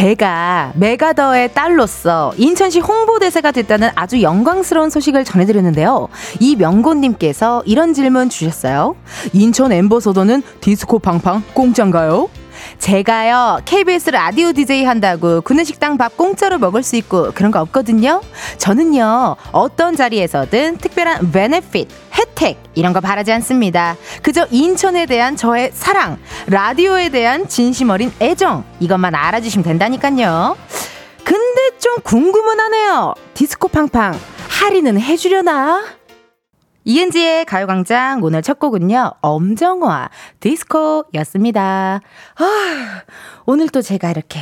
제가 메가더의 딸로서 인천시 홍보대사가 됐다는 아주 영광스러운 소식을 전해드렸는데요. 이 명고님께서 이런 질문 주셨어요. 인천 엠버서더는 디스코 팡팡 공짜인가요? 제가요 KBS 라디오 DJ 한다고 구내식당 밥 공짜로 먹을 수 있고 그런 거 없거든요. 저는요 어떤 자리에서든 특별한 베네핏 혜택 이런 거 바라지 않습니다. 그저 인천에 대한 저의 사랑, 라디오에 대한 진심 어린 애정 이것만 알아주시면 된다니까요. 근데 좀 궁금은 하네요. 디스코 팡팡 할인은 해주려나? 이은지의 가요광장 오늘 첫 곡은요, 엄정화 디스코였습니다. 아, 오늘 또 제가 이렇게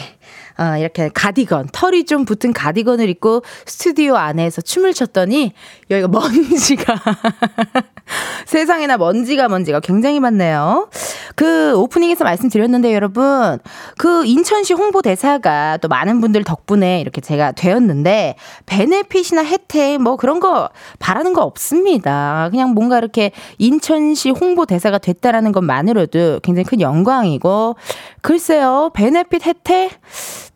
어, 이렇게 가디건, 털이 좀 붙은 가디건을 입고 스튜디오 안에서 춤을 췄더니 여기가 먼지가 세상에나 먼지가 먼지가 굉장히 많네요. 그 오프닝에서 말씀드렸는데 여러분 그 인천시 홍보대사가 또 많은 분들 덕분에 이렇게 제가 되었는데 베네핏이나 혜택 뭐 그런 거 바라는 거 없습니다. 그냥 뭔가 이렇게 인천시 홍보대사가 됐다라는 것만으로도 굉장히 큰 영광이고 글쎄요 베네핏 혜택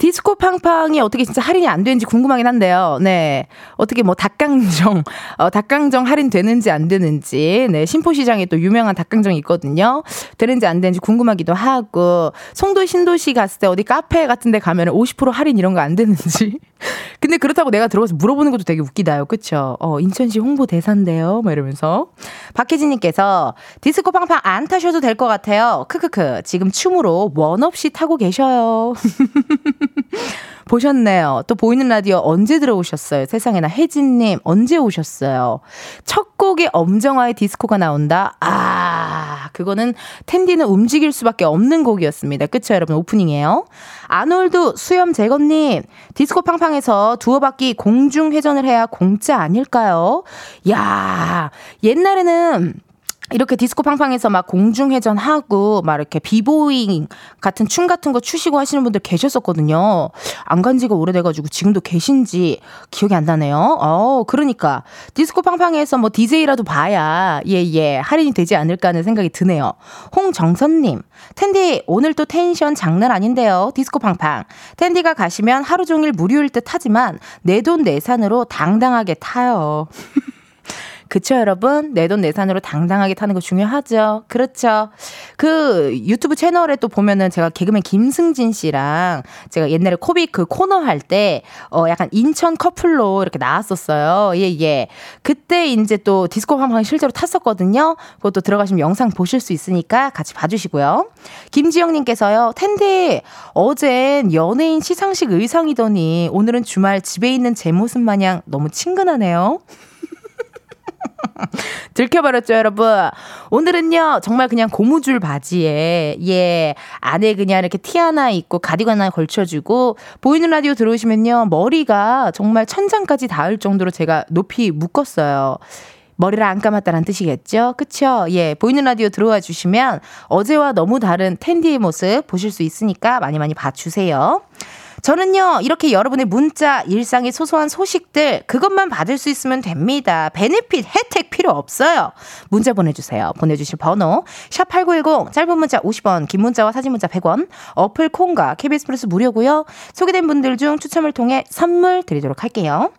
디스코 팡팡이 어떻게 진짜 할인이 안 되는지 궁금하긴 한데요. 네. 어떻게 뭐 닭강정, 어, 닭강정 할인 되는지 안 되는지, 네. 신포시장에 또 유명한 닭강정이 있거든요. 되는지 안 되는지 궁금하기도 하고, 송도 신도시 갔을 때 어디 카페 같은 데 가면 50% 할인 이런 거 안 되는지. 근데 그렇다고 내가 들어가서 물어보는 것도 되게 웃기다요. 그쵸? 어, 인천시 홍보 대사인데요. 뭐 이러면서. 박혜진님께서 디스코 팡팡 안 타셔도 될 것 같아요. 크크크. 지금 춤으로 원 없이 타고 계셔요. 보셨네요. 또 보이는 라디오 언제 들어오셨어요? 세상에나 혜진님 언제 오셨어요? 첫 곡에 엄정화의 디스코가 나온다. 아, 그거는 텐디는 움직일 수밖에 없는 곡이었습니다. 그쵸, 여러분? 오프닝이에요. 아놀드 수염 제거님, 디스코 팡팡에서 두어 바퀴 공중 회전을 해야 공짜 아닐까요? 야, 옛날에는 이렇게 디스코 팡팡에서 막 공중회전 하고 막 이렇게 비보잉 같은 춤 같은 거 추시고 하시는 분들 계셨었거든요. 안 간 지가 오래돼가지고 지금도 계신지 기억이 안 나네요. 어, 그러니까 디스코 팡팡에서 뭐 DJ라도 봐야 예예 예, 할인이 되지 않을까 하는 생각이 드네요. 홍정선님, 텐디 오늘 또 텐션 장난 아닌데요. 디스코 팡팡. 텐디가 가시면 하루 종일 무료일 듯 하지만 내 돈 내산으로 당당하게 타요. 그쵸, 여러분? 내 돈 내산으로 당당하게 타는 거 중요하죠. 그렇죠. 그 유튜브 채널에 또 보면은 제가 개그맨 김승진 씨랑 제가 옛날에 코빅 그 코너 할 때, 어, 약간 인천 커플로 이렇게 나왔었어요. 예, 예. 그때 이제 또 디스코 한방 실제로 탔었거든요. 그것도 들어가시면 영상 보실 수 있으니까 같이 봐주시고요. 김지영님께서요, 텐데, 어젠 연예인 시상식 의상이더니 오늘은 주말 집에 있는 제 모습 마냥 너무 친근하네요. 들켜버렸죠, 여러분. 오늘은요, 정말 그냥 고무줄 바지에, 예, 안에 그냥 이렇게 티 하나 입고 가디건 하나 걸쳐주고, 보이는 라디오 들어오시면요, 머리가 정말 천장까지 닿을 정도로 제가 높이 묶었어요. 머리를 안 감았다는 뜻이겠죠? 그쵸? 예, 보이는 라디오 들어와 주시면 어제와 너무 다른 텐디의 모습 보실 수 있으니까 많이 많이 봐주세요. 저는요, 이렇게 여러분의 문자, 일상의 소소한 소식들, 그것만 받을 수 있으면 됩니다. 베네핏, 혜택 필요 없어요. 문자 보내주세요. 보내주실 번호, 샵8910, 짧은 문자 50원, 긴 문자와 사진 문자 100원, 어플 콩과 KBS 플러스 무료고요 소개된 분들 중 추첨을 통해 선물 드리도록 할게요.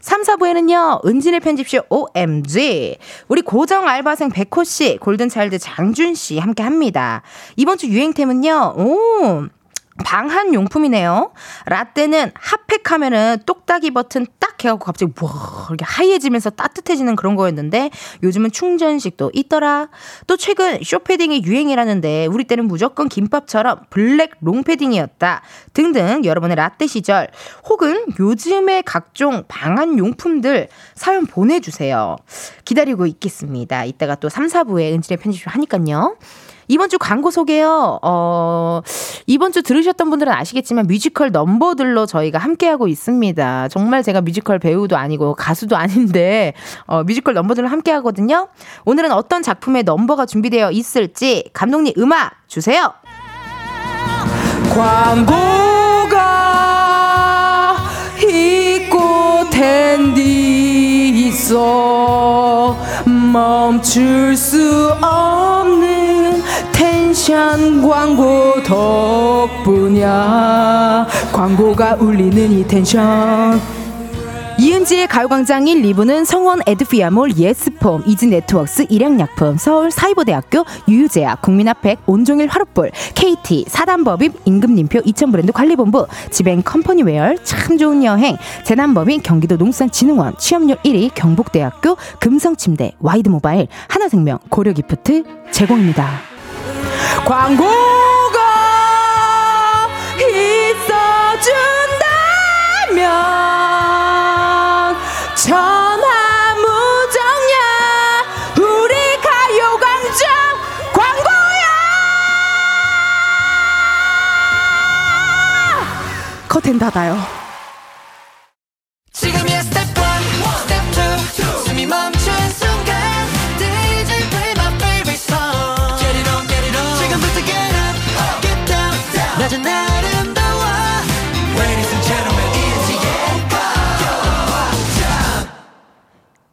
3, 4부에는요, 은진의 편집쇼 OMG. 우리 고정 알바생 백호씨, 골든차일드 장준씨 함께 합니다. 이번 주 유행템은요, 오, 방한 용품이네요. 라떼는 핫팩하면은 똑딱이 버튼 딱 해갖고 갑자기 와 이렇게 하얘지면서 따뜻해지는 그런 거였는데 요즘은 충전식도 있더라. 또 최근 숏패딩이 유행이라는데 우리 때는 무조건 김밥처럼 블랙 롱패딩이었다. 등등 여러분의 라떼 시절 혹은 요즘의 각종 방한 용품들 사연 보내주세요. 기다리고 있겠습니다. 이따가 또 3, 4부에 은지네 편집숍 하니깐요. 이번 주 광고 소개요. 어, 이번 주 들으셨던 분들은 아시겠지만 뮤지컬 넘버들로 저희가 함께하고 있습니다. 정말 제가 뮤지컬 배우도 아니고 가수도 아닌데 어, 뮤지컬 넘버들로 함께하거든요. 오늘은 어떤 작품의 넘버가 준비되어 있을지 감독님 음악 주세요. 광고가 있고 텐디 있어 멈출 수 없는 텐션 광고 덕분이야. 광고가 울리는 이 텐션 이은지의 가요광장 1, 2부는 성원 에드피아몰, 예스폼, 이지네트웍스, 일양약품, 서울 사이버대학교, 유유제약, 국민아팩, 온종일 화롯불, KT, 사단법인, 임금님표, 이천브랜드 관리본부, 지뱅 컴퍼니웨어, 참 좋은 여행, 재난법인, 경기도 농산진흥원, 취업률 1위, 경북대학교, 금성침대, 와이드모바일, 하나생명, 고려기프트 제공입니다. 광고가 있어준다면 닫아요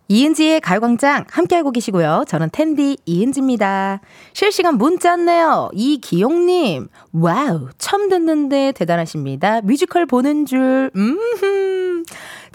이은지의 가요광장 함께하고 계시고요. 저는 텐디 이은지입니다. 실시간 문자 왔네요. 이기용님, 와우, 처음 듣는데 대단하십니다. 뮤지컬 보는 줄, 음,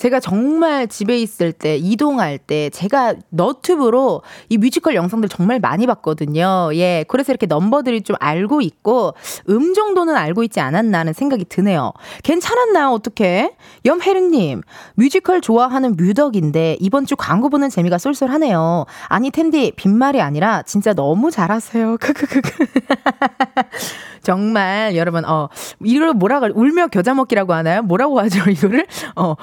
제가 정말 집에 있을 때, 이동할 때, 제가 너튜브로 이 뮤지컬 영상들 정말 많이 봤거든요. 예. 그래서 이렇게 넘버들이 좀 알고 있고, 음 정도는 알고 있지 않았나 하는 생각이 드네요. 괜찮았나요? 어떻게? 염혜릉님, 뮤지컬 좋아하는 뮤덕인데, 이번 주 광고 보는 재미가 쏠쏠하네요. 아니, 텐디, 빈말이 아니라, 진짜 너무 잘하세요. 크크크크. 정말 여러분 어 이걸 뭐라 고 울며 겨자 먹기라고 하나요? 뭐라고 하죠 이거를 어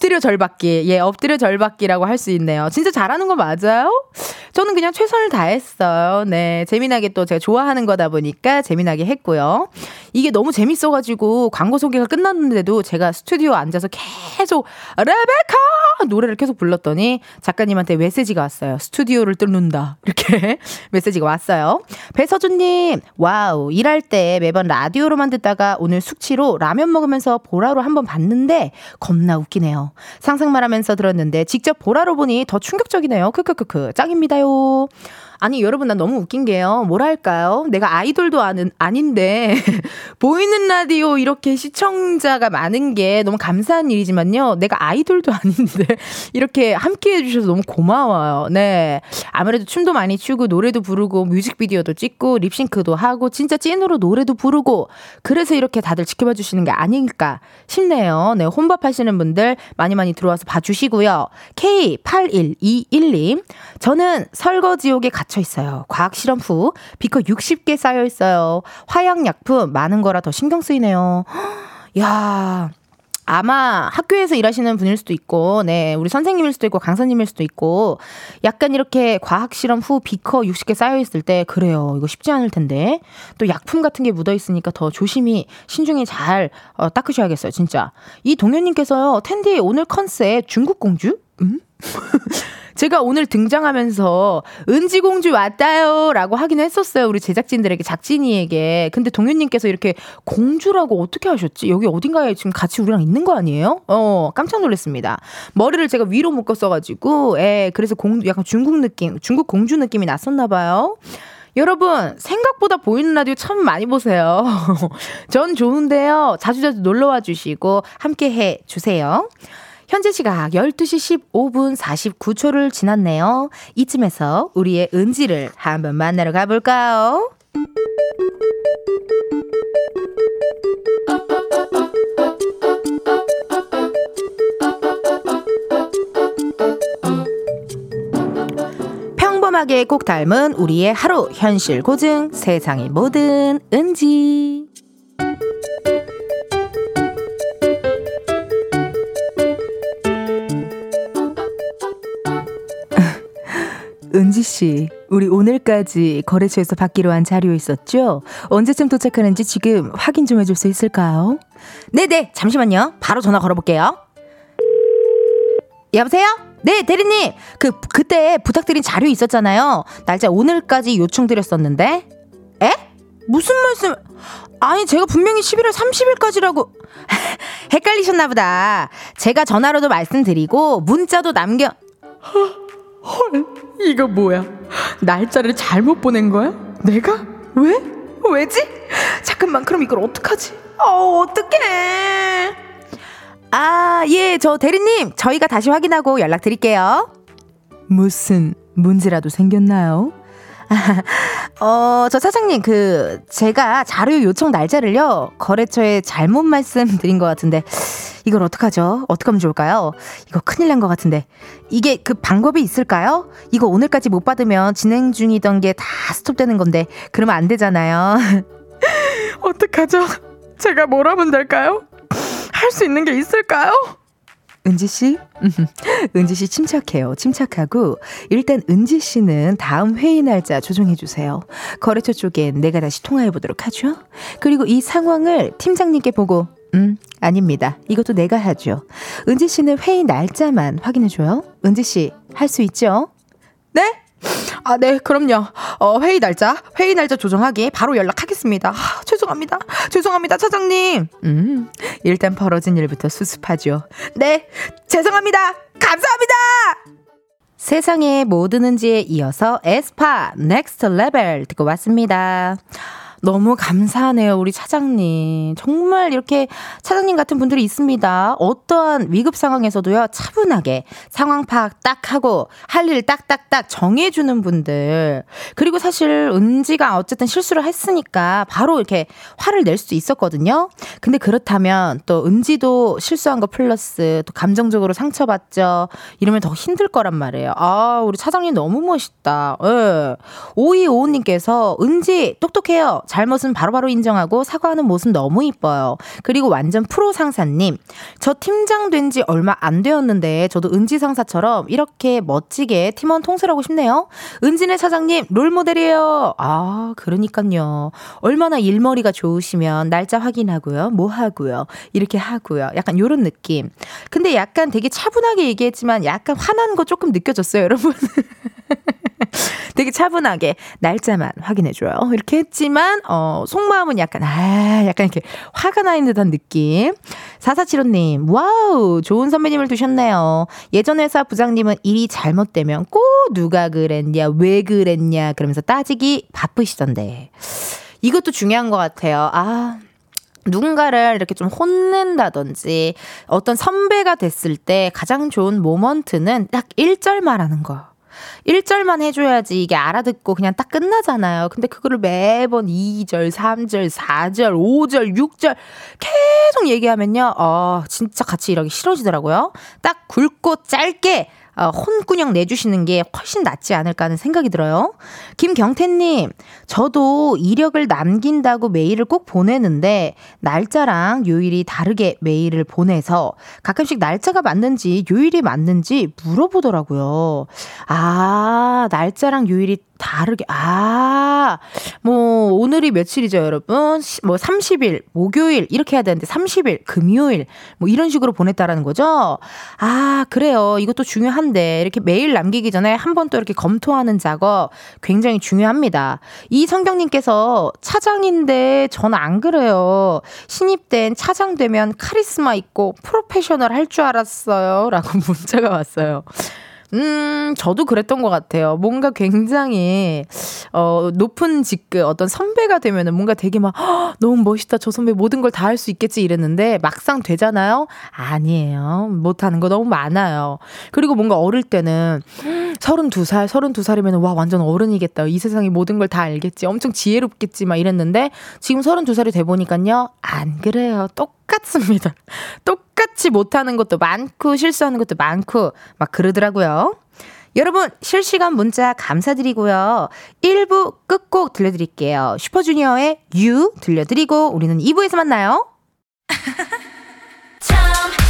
엎드려 절받기 예 엎드려 절받기라고 할 수 있네요. 진짜 잘하는 거 맞아요? 저는 그냥 최선을 다했어요. 네 재미나게 또 제가 좋아하는 거다 보니까 재미나게 했고요. 이게 너무 재밌어가지고 광고 소개가 끝났는데도 제가 스튜디오 앉아서 계속 레베카 노래를 계속 불렀더니 작가님한테 메시지가 왔어요. 스튜디오를 뚫는다 이렇게 메시지가 왔어요. 배서준님 wow 일할 때 매번 라디오로만 듣다가 오늘 숙취로 라면 먹으면서 보라로 한번 봤는데 겁나 웃기네요. 상상만 하면서 들었는데 직접 보라로 보니 더 충격적이네요. 크크크크 짱입니다요. 아니 여러분 나 너무 웃긴 게요. 뭐랄까요? 내가 아이돌도 아는 아닌데 보이는 라디오 이렇게 시청자가 많은 게 너무 감사한 일이지만요. 내가 아이돌도 아닌데 이렇게 함께 해주셔서 너무 고마워요. 네. 아무래도 춤도 많이 추고 노래도 부르고 뮤직비디오도 찍고 립싱크도 하고 진짜 찐으로 노래도 부르고 그래서 이렇게 다들 지켜봐 주시는 게 아닐까 싶네요. 네. 혼밥 하시는 분들 많이 많이 들어와서 봐주시고요. K8121님. 저는 설거지옥에 갇혀 있어요. 과학 실험 후 비커 60개 쌓여 있어요. 화약약품 많은 거라 더 신경 쓰이네요. 야, 아마 학교에서 일하시는 분일 수도 있고, 네, 우리 선생님일 수도 있고, 강사님일 수도 있고, 약간 이렇게 과학 실험 후 비커 60개 쌓여 있을 때, 그래요. 이거 쉽지 않을 텐데. 또 약품 같은 게 묻어 있으니까 더 조심히, 신중히 잘 어, 닦으셔야겠어요, 진짜. 이 동현님께서요, 텐디 오늘 컨셉 중국 공주? 음? 제가 오늘 등장하면서 은지공주 왔다요 라고 하긴 했었어요. 우리 제작진들에게, 작진이에게. 근데 동현님께서 이렇게 공주라고 어떻게 하셨지? 여기 어딘가에 지금 같이 우리랑 있는 거 아니에요? 어, 깜짝 놀랐습니다. 머리를 제가 위로 묶었어가지고, 예, 그래서 공, 약간 중국 느낌, 중국 공주 느낌이 났었나봐요. 여러분, 생각보다 보이는 라디오 참 많이 보세요. 전 좋은데요. 자주자주 놀러와 주시고, 함께 해 주세요. 현재 시각 12시 15분 49초를 지났네요. 이쯤에서 우리의 은지를 한번 만나러 가볼까요? 평범하게 꼭 닮은 우리의 하루 현실 고증 세상의 모든 은지 은지 씨, 우리 오늘까지 거래처에서 받기로 한 자료 있었죠? 언제쯤 도착하는지 지금 확인 좀 해줄 수 있을까요? 네네, 잠시만요. 바로 전화 걸어볼게요. 여보세요? 네, 대리님. 그, 그때 부탁드린 자료 있었잖아요. 날짜 오늘까지 요청드렸었는데. 에? 무슨 말씀? 아니, 제가 분명히 11월 30일까지라고. 헷갈리셨나 보다. 제가 전화로도 말씀드리고, 문자도 남겨. 헐, 이거 뭐야? 날짜를 잘못 보낸 거야? 내가? 왜? 왜지? 잠깐만, 그럼 이걸 어떡하지? 어, 어떡해. 아, 예, 저 대리님, 저희가 다시 확인하고 연락드릴게요. 무슨 문제라도 생겼나요? 어, 저 사장님, 그, 제가 자료 요청 날짜를요, 거래처에 잘못 말씀드린 것 같은데, 이걸 어떡하죠? 어떻게 하면 좋을까요? 이거 큰일 난 것 같은데. 이게 그 방법이 있을까요? 이거 오늘까지 못 받으면 진행 중이던 게 다 스톱되는 건데, 그러면 안 되잖아요. 어떡하죠? 제가 뭘 하면 될까요? 할 수 있는 게 있을까요? 은지 씨? 은지 씨 침착해요. 침착하고 일단 은지 씨는 다음 회의 날짜 조정해 주세요. 거래처 쪽엔 내가 다시 통화해 보도록 하죠. 그리고 이 상황을 팀장님께 보고 음, 아닙니다. 이것도 내가 하죠. 은지 씨는 회의 날짜만 확인해 줘요. 은지 씨, 할 수 있죠? 네? 아, 네, 그럼요. 어, 회의 날짜, 회의 날짜 조정하기 바로 연락하겠습니다. 아, 죄송합니다. 죄송합니다, 차장님. 음, 일단 벌어진 일부터 수습하죠. 네, 죄송합니다. 감사합니다! 세상의 모든 은지에 이어서 에스파 Next Level 듣고 왔습니다. 너무 감사하네요, 우리 차장님. 정말 이렇게 차장님 같은 분들이 있습니다. 어떠한 위급 상황에서도요, 차분하게 상황 파악 딱 하고 할 일 딱딱딱 정해주는 분들. 그리고 사실 은지가 어쨌든 실수를 했으니까 바로 이렇게 화를 낼 수도 있었거든요. 근데 그렇다면 또 은지도 실수한 거 플러스 또 감정적으로 상처받죠. 이러면 더 힘들 거란 말이에요. 아, 우리 차장님 너무 멋있다. 예. 오이오우님께서 은지 똑똑해요. 잘못은 바로 바로 인정하고 사과하는 모습 너무 이뻐요. 그리고 완전 프로 상사님. 저 팀장 된 지 얼마 안 되었는데 저도 은지 상사처럼 이렇게 멋지게 팀원 통솔하고 싶네요. 은진의 사장님 롤모델이에요. 아, 그러니까요. 얼마나 일머리가 좋으시면 날짜 확인하고요. 뭐 하고요. 이렇게 하고요. 약간 요런 느낌. 근데 약간 되게 차분하게 얘기했지만 약간 화난 거 조금 느껴졌어요, 여러분. 되게 차분하게 날짜만 확인해줘요. 이렇게 했지만, 어, 속마음은 약간, 아, 약간 이렇게 화가 나 있는 듯한 느낌. 4475님, wow, 좋은 선배님을 두셨네요. 예전 회사 부장님은 일이 잘못되면 꼭 누가 그랬냐, 왜 그랬냐, 그러면서 따지기 바쁘시던데. 이것도 중요한 것 같아요. 아. 누군가를 이렇게 좀 혼낸다든지 어떤 선배가 됐을 때 가장 좋은 moment는 딱 1절 말하는 거. 1절만 해줘야지 이게 알아듣고 그냥 딱 끝나잖아요. 근데 그거를 매번 2절, 3절, 4절, 5절, 6절 계속 얘기하면요. 어, 진짜 같이 일하기 싫어지더라고요. 딱 굵고 짧게 어, 혼꾸녕 내주시는 게 훨씬 낫지 않을까 하는 생각이 들어요. 김경태님, 저도 이력을 남긴다고 메일을 꼭 보내는데, 날짜랑 요일이 다르게 메일을 보내서 가끔씩 날짜가 맞는지 요일이 맞는지 물어보더라고요. 아, 날짜랑 요일이 다르게, 아, 뭐, 오늘이 며칠이죠, 여러분? 뭐, 30일, 목요일, 이렇게 해야 되는데, 30일, 금요일, 뭐, 이런 식으로 보냈다라는 거죠? 아, 그래요. 이것도 중요한데, 이렇게 메일 남기기 전에 한 번 또 이렇게 검토하는 작업 굉장히 중요합니다. 이 성경님께서 차장인데, 저는 안 그래요. 신입된 차장 되면 카리스마 있고, 프로페셔널 할 줄 알았어요. 라고 문자가 왔어요. 음, 저도 그랬던 것 같아요. 뭔가 굉장히, 어, 높은 직급, 어떤 선배가 되면은 뭔가 되게 막, 너무 멋있다. 저 선배 모든 걸 다 할 수 있겠지 이랬는데, 막상 되잖아요? 아니에요. 못하는 거 너무 많아요. 그리고 뭔가 어릴 때는, 32살, 32살이면 와, 완전 어른이겠다. 이 세상의 모든 걸 다 알겠지. 엄청 지혜롭겠지. 막 이랬는데, 지금 32살이 돼보니까요, 안 그래요. 똑 같습니다. 똑같이 못하는 것도 많고, 실수하는 것도 많고, 막 그러더라고요. 여러분, 실시간 문자 감사드리고요. 1부 끝곡 들려드릴게요. 슈퍼주니어의 You 들려드리고, 우리는 2부에서 만나요.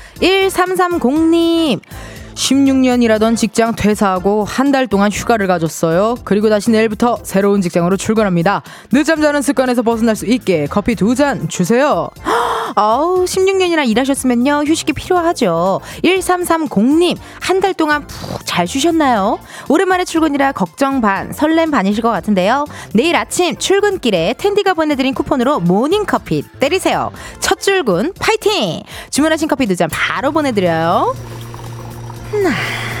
1330님. 16년 이라던 직장 퇴사하고 한 달 동안 휴가를 가졌어요. 그리고 다시 내일부터 새로운 직장으로 출근합니다. 늦잠 자는 습관에서 벗어날 수 있게 커피 두 잔 주세요. 아우, 16년이나 일하셨으면요. 휴식이 필요하죠. 1330님, 한 달 동안 푹 잘 쉬셨나요? 오랜만에 출근이라 걱정 반, 설렘 반이실 것 같은데요. 내일 아침 출근길에 텐디가 보내드린 쿠폰으로 모닝커피 때리세요. 첫 출근 파이팅! 주문하신 커피 두 잔 바로 보내드려요. 那。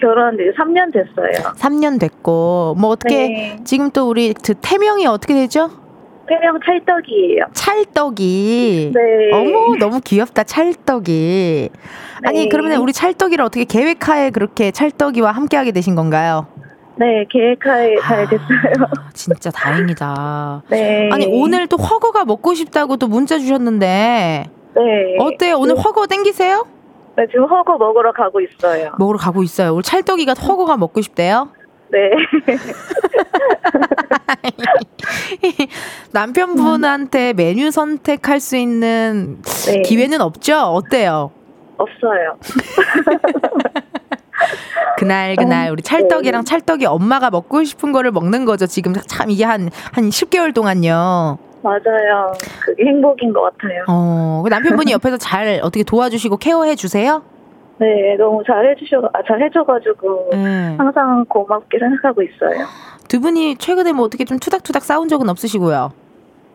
결혼한 지 3년 됐어요. 3년 됐고. 뭐 어떻게, 네. 지금 또 우리 그 태명이 어떻게 되죠? 태명 찰떡이에요. 찰떡이. 네. 어머, 너무 귀엽다, 찰떡이. 아니, 네. 그러면 우리 찰떡이를 어떻게 계획하에 그렇게 찰떡이와 함께하게 되신 건가요? 네, 계획하에 잘 됐어요. 아, 진짜 다행이다. 네. 아니 오늘 또 허거가 먹고 싶다고 또 문자 주셨는데 네. 어때요? 오늘 허거 땡기세요? 네, 지금 허거 먹으러 가고 있어요. 먹으러 가고 있어요. 우리 찰떡이가 허거가 먹고 싶대요. 네. 남편분한테 메뉴 선택할 수 있는 네. 기회는 없죠? 어때요? 없어요. 그날 그날 우리 찰떡이랑 네. 찰떡이 엄마가 먹고 싶은 거를 먹는 거죠. 지금 참 이게 한한 10개월 동안요. 맞아요. 그게 행복인 것 같아요. 어, 그 남편분이 옆에서 잘 어떻게 도와주시고 케어해 주세요? 네, 너무 잘해주셔, 아, 잘해줘가지고 네. 항상 고맙게 생각하고 있어요. 두 분이 최근에 뭐 어떻게 좀 투닥투닥 싸운 적은 없으시고요.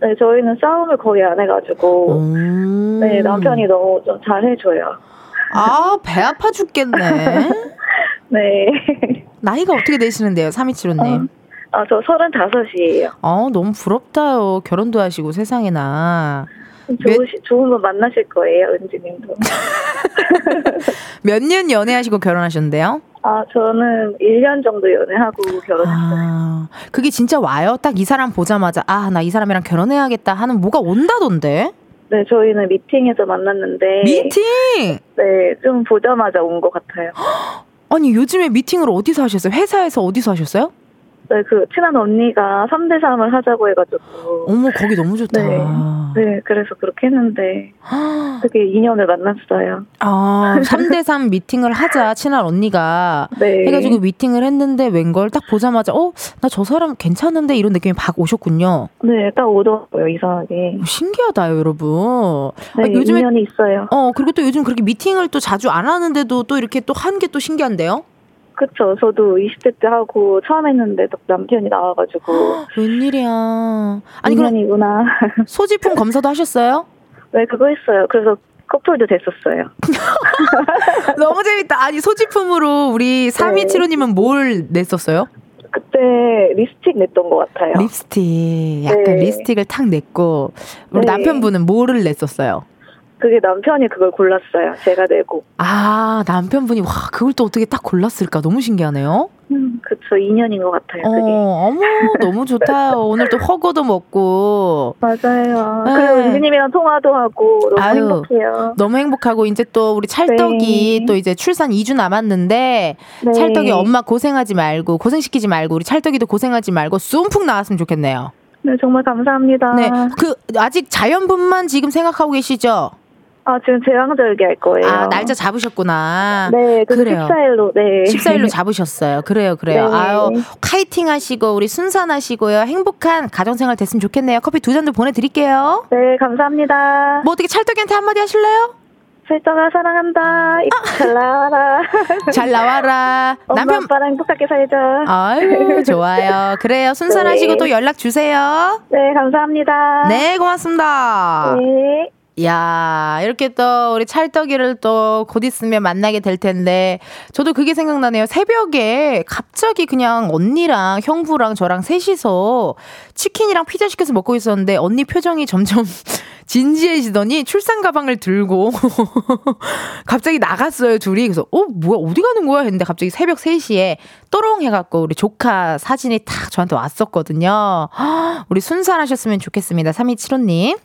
네, 저희는 싸움을 거의 안 해가지고, 오. 네, 남편이 너무 좀 잘해줘요. 아, 배 아파 죽겠네. 네. 나이가 어떻게 되시는데요, 3275님? 아, 저 서른다섯이에요. 어, 너무 부럽다요. 결혼도 하시고 세상에나. 좋으시, 좋은 분 만나실 거예요, 은지님도. 몇 년 연애하시고 결혼하셨는데요? 아, 저는 1년 정도 연애하고 결혼했어요. 아, 그게 진짜 와요? 딱 이 사람 보자마자, 아, 나 이 사람이랑 결혼해야겠다 하는 뭐가 온다던데? 네, 저희는 미팅에서 만났는데. 미팅! 네, 좀 보자마자 온 것 같아요. 아니, 요즘에 미팅을 어디서 하셨어요? 회사에서 어디서 하셨어요? 네, 그, 친한 언니가 3대 3을 하자고 해가지고. 어머, 거기 너무 좋다. 네. 네, 그래서 그렇게 했는데. 되게 인연을 만났어요. 아, 3대3 미팅을 하자, 친한 언니가. 네. 해가지고 미팅을 했는데 웬걸 딱 보자마자, 어, 나 저 사람 괜찮은데? 이런 느낌이 팍 오셨군요. 네, 딱 오더라고요, 이상하게. 신기하다, 여러분. 네, 아, 요즘에 인연이 있어요. 어, 그리고 또 요즘 그렇게 미팅을 또 자주 안 하는데도 또 이렇게 또 한 게 또 신기한데요? 그쵸. 저도 20대 때 하고 처음 했는데 딱 남편이 나와가지고. 웬일이야. 아니, 그럼 인연이구나. 소지품 검사도 하셨어요? 네, 그거 했어요. 그래서 커플도 됐었어요. 너무 재밌다. 아니, 소지품으로 우리 3275님은 뭘 냈었어요? 그때 립스틱 냈던 것 같아요. 립스틱. 약간 네. 립스틱을 탁 냈고. 우리 네. 남편분은 뭐를 냈었어요? 그게 남편이 그걸 골랐어요. 제가 내고. 아, 남편분이, 와, 그걸 또 어떻게 딱 골랐을까? 너무 신기하네요. 음, 그쵸. 인연인 것 같아요. 어, 그게. 어머, 너무 좋다. 오늘 또 허거도 먹고. 맞아요. 네. 그리고 은지님이랑 통화도 하고 너무 아유. 행복해요. 너무 행복하고, 이제 또 우리 찰떡이 네. 또 이제 출산 2주 남았는데, 네. 찰떡이 엄마 고생하지 말고, 고생시키지 말고, 우리 찰떡이도 고생하지 말고, 쏨풍 나왔으면 좋겠네요. 네, 정말 감사합니다. 네. 그, 아직 자연분만 지금 생각하고 계시죠? 아, 지금 제왕절개 할 거예요. 아, 날짜 잡으셨구나. 네, 그래요. 14일로, 네. 14일로 잡으셨어요. 그래요, 그래요. 네. 아유, 카이팅 하시고, 우리 순산하시고요. 행복한 가정생활 됐으면 좋겠네요. 커피 두 잔도 보내드릴게요. 네, 감사합니다. 뭐 어떻게 찰떡이한테 한마디 하실래요? 설정아 사랑한다. 이쁘게 잘 나와라. 잘 나와라. 남편, 아빠랑 행복하게 살자. 아유, 좋아요. 그래요. 순산하시고 네. 또 연락 주세요. 네, 감사합니다. 네, 고맙습니다. 네. 야 이렇게 또 우리 찰떡이를 또 곧 있으면 만나게 될 텐데 저도 그게 생각나네요. 새벽에 갑자기 그냥 언니랑 형부랑 저랑 셋이서 치킨이랑 피자 시켜서 먹고 있었는데 언니 표정이 점점 진지해지더니 출산 가방을 들고 갑자기 나갔어요 둘이. 그래서 어 뭐야 어디 가는 거야? 했는데 갑자기 새벽 3시에 또롱 해 갖고 우리 조카 사진이 탁 저한테 왔었거든요. 헉, 우리 순산하셨으면 좋겠습니다 3275님.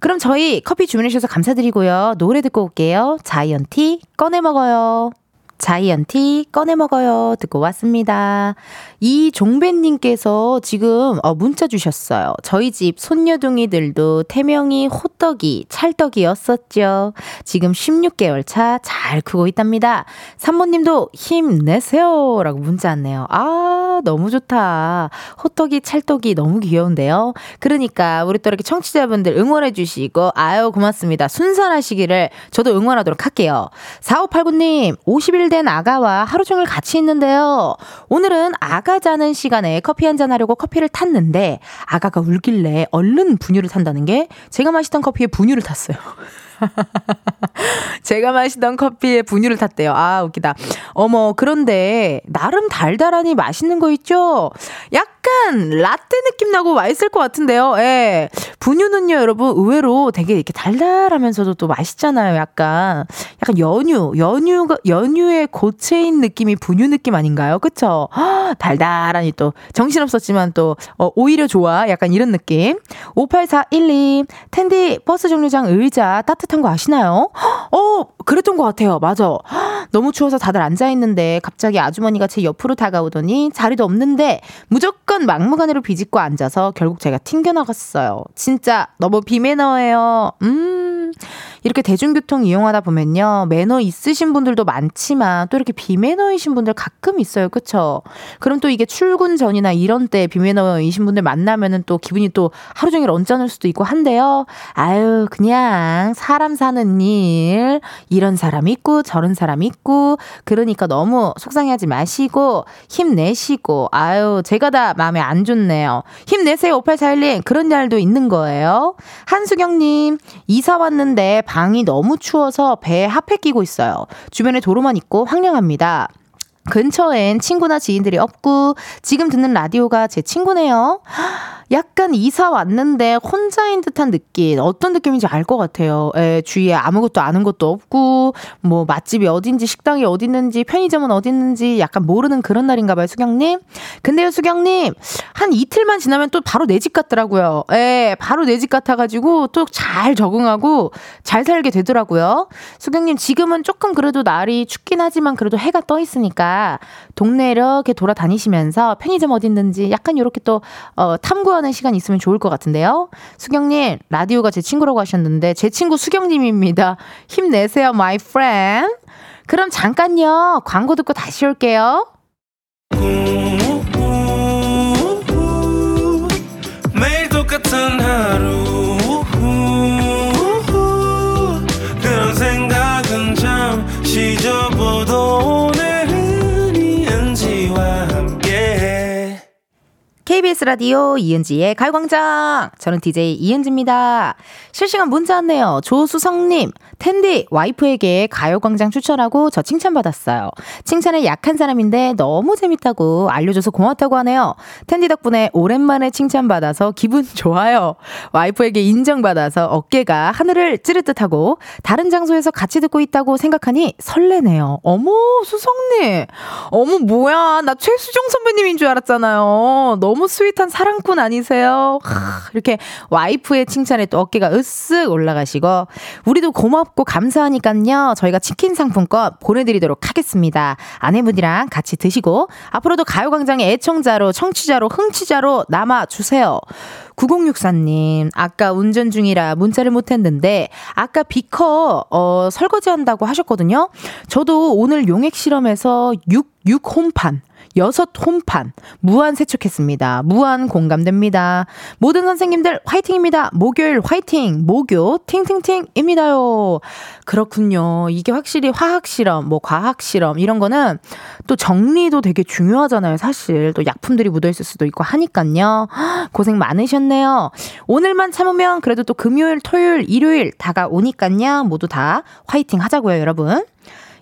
그럼 저희 커피 주문해 주셔서 감사드리고요. 노래 듣고 올게요. 자이언티 꺼내 먹어요 자이언티 꺼내 먹어요. 듣고 왔습니다. 이종배님께서 지금 어, 문자 주셨어요. 저희 집 손녀둥이들도 태명이 호떡이, 찰떡이었었죠. 지금 16개월 차 잘 크고 있답니다. 산모님도 힘내세요. 라고 문자 왔네요. 아, 너무 좋다. 호떡이, 찰떡이 너무 귀여운데요. 그러니까 우리 또 이렇게 청취자분들 응원해 주시고 아유 고맙습니다. 순산하시기를 저도 응원하도록 할게요. 4589님 50일 된 아가와 하루 종일 같이 있는데요. 오늘은 아가 자는 시간에 커피 한 잔 하려고 커피를 탔는데 아가가 울길래 얼른 분유를 탄다는 게 제가 마시던 커피에 분유를 탔어요. 제가 마시던 커피에 분유를 탔대요. 아, 웃기다. 어머, 그런데 나름 달달하니 맛있는 거 있죠? 약간 라떼 느낌 나고 맛있을 것 같은데요. 예. 분유는요, 여러분, 의외로 되게 이렇게 달달하면서도 또 맛있잖아요. 약간, 약간 연유, 연유가, 연유의 고체인 느낌이 분유 느낌 아닌가요? 그쵸? 달달하니 또, 정신없었지만 또, 어, 오히려 좋아. 약간 이런 느낌. 5841님, 텐디 버스 정류장 의자 따뜻 한 거 아시나요? 어, 그랬던 것 같아요. 맞아. 너무 추워서 다들 앉아있는데 갑자기 아주머니가 제 옆으로 다가오더니 자리도 없는데 무조건 막무가내로 비집고 앉아서 결국 제가 튕겨나갔어요. 진짜 너무 비매너예요. 음. 이렇게 대중교통 이용하다 보면요. 매너 있으신 분들도 많지만 또 이렇게 비매너이신 분들 가끔 있어요. 그쵸? 그럼 또 이게 출근 전이나 이런 때 비매너이신 분들 만나면은 또 기분이 또 하루 종일 언짢을 수도 있고 한데요. 아유, 그냥 사람 사는 일, 이런 사람 있고 저런 사람 있고 그러니까 너무 속상해하지 마시고 힘내시고 아유, 제가 다 마음에 안 좋네요. 힘내세요. 5841님. 그런 날도 있는 거예요. 한수경님, 이사 왔는데 방이 너무 추워서 배에 핫팩 끼고 있어요. 주변에 도로만 있고 황량합니다. 근처엔 친구나 지인들이 없고 지금 듣는 라디오가 제 친구네요. 약간 이사 왔는데 혼자인 듯한 느낌. 어떤 느낌인지 알 것 같아요. 에, 주위에 아무것도 아는 것도 없고, 뭐, 맛집이 어딘지, 식당이 어디 있는지, 편의점은 어디 있는지 약간 모르는 그런 날인가 봐요, 수경님. 근데요, 수경님, 한 이틀만 지나면 또 바로 내 집 같더라고요. 에, 바로 내 집 같아 가지고 또 잘 적응하고 잘 살게 되더라고요. 수경님, 지금은 조금 그래도 날이 춥긴 하지만 그래도 해가 떠 있으니까 동네 이렇게 돌아다니시면서 편의점 어디 있는지 약간 이렇게 또, 어, 탐구 하는 시간 있으면 좋을 것 같은데요. 수경님, 라디오가 제 친구라고 하셨는데, 제 친구 수경님입니다. 힘내세요, my friend. 그럼 잠깐요. 광고 듣고 다시 올게요. 매일 똑같은 하루 KBS 라디오 이은지의 가요광장. 저는 DJ 이은지입니다. 실시간 문자 왔네요. 조수성님, 텐디 와이프에게 가요광장 추천하고 저 칭찬받았어요. 칭찬에 약한 사람인데 너무 재밌다고 알려줘서 고맙다고 하네요. 텐디 덕분에 오랜만에 칭찬받아서 기분 좋아요. 와이프에게 인정받아서 어깨가 하늘을 찌를 듯하고 다른 장소에서 같이 듣고 있다고 생각하니 설레네요. 어머, 수성님. 어머, 뭐야. 나 최수종 선배님인 줄 알았잖아요. 너무 스윗한 사랑꾼 아니세요? 하, 이렇게 와이프의 칭찬에 또 어깨가 으쓱 올라가시고 우리도 고맙고 감사하니까요. 저희가 치킨 상품권 보내드리도록 하겠습니다. 아내분이랑 같이 드시고 앞으로도 가요광장의 애청자로 청취자로 흥취자로 남아주세요. 9064님, 아까 운전 중이라 문자를 못했는데, 아까 비커, 어, 설거지 한다고 하셨거든요? 저도 오늘 용액 실험에서 6, 6 홈판, 여섯 홈판 무한 세척했습니다. 무한 공감됩니다. 모든 선생님들 화이팅입니다. 목요일 화이팅. 목요 팅팅팅입니다요. 그렇군요. 이게 확실히 화학 실험, 뭐 과학 실험 이런 거는 또 정리도 되게 중요하잖아요. 사실 또 약품들이 묻어 있을 수도 있고 하니까요. 고생 많으셨네요. 오늘만 참으면 그래도 또 금요일, 토요일, 일요일 다가오니까요. 모두 다 화이팅 하자고요, 여러분.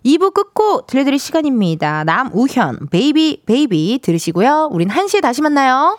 2부 끝고 들려드릴 시간입니다. 남우현, 베이비, 베이비 들으시고요. 우린 1시에 다시 만나요.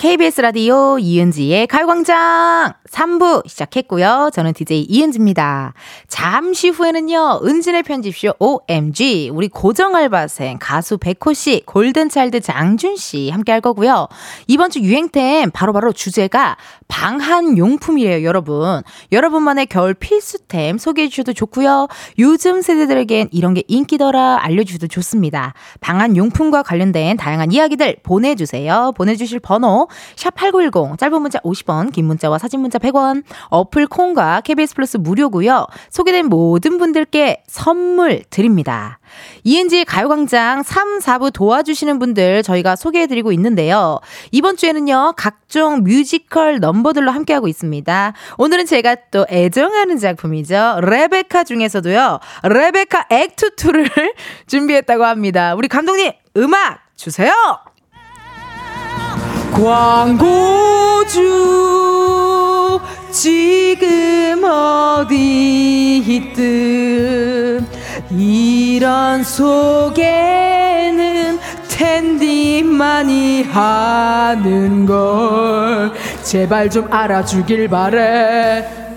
KBS 라디오 이은지의 가요광장 3부 시작했고요. 저는 DJ 이은지입니다. 잠시 후에는요, 은진의 편집쇼 OMG, 우리 고정 알바생 가수 백호 씨, 골든차일드 장준 씨 함께 할 거고요. 이번 주 유행템 바로바로 주제가 방한용품이래요, 여러분. 여러분만의 겨울 필수템 소개해 주셔도 좋고요. 요즘 세대들에겐 이런 게 인기더라 알려주셔도 좋습니다. 방한용품과 관련된 다양한 이야기들 보내주세요. 보내주실 번호 샵8910 짧은 문자 50원 긴 문자와 사진 문자 100원 어플 콩과 KBS 플러스 무료고요. 소개된 모든 분들께 선물 드립니다. 이은지의 가요광장 3, 4부 도와주시는 분들 저희가 소개해드리고 있는데요. 이번 주에는요, 각종 뮤지컬 넘버들로 함께하고 있습니다. 오늘은 제가 또 애정하는 작품이죠. 레베카 중에서도요, 레베카 Act 2를 준비했다고 합니다. 우리 감독님, 음악 주세요! 광고주 지금 어디 있든 이런 소개는 탠디만이 하는 걸 제발 좀 알아주길 바래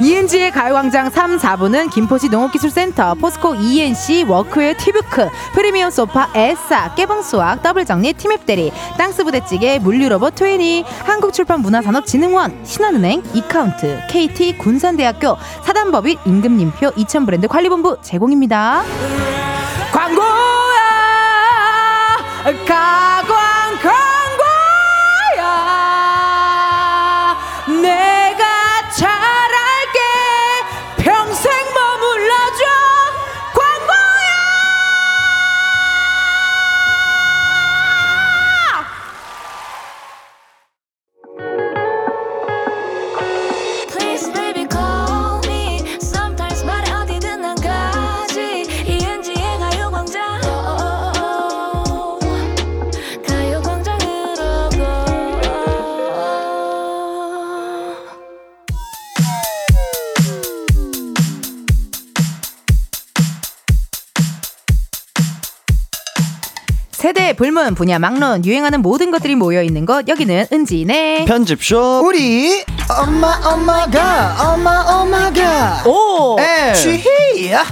이은지의 가요광장 3, 4부는 김포시 농업기술센터, 포스코 E&C, workwear 티뷰크, 프리미엄 소파, 에싸, 깨봉수학, 더블정리, 티맵대리, 땅스부대찌개, 물류로봇 트웨니, 한국출판문화산업진흥원, 신한은행, 이카운트, KT, 군산대학교, 사단법인, 임금님표, 이천브랜드 관리본부 제공입니다. 광고야! 가광 불문 분야 막론 유행하는 모든 것들이 모여 있는 곳 여기는 은지네 편집숍 우리 엄마 엄마가 엄마 엄마가 오에 취희야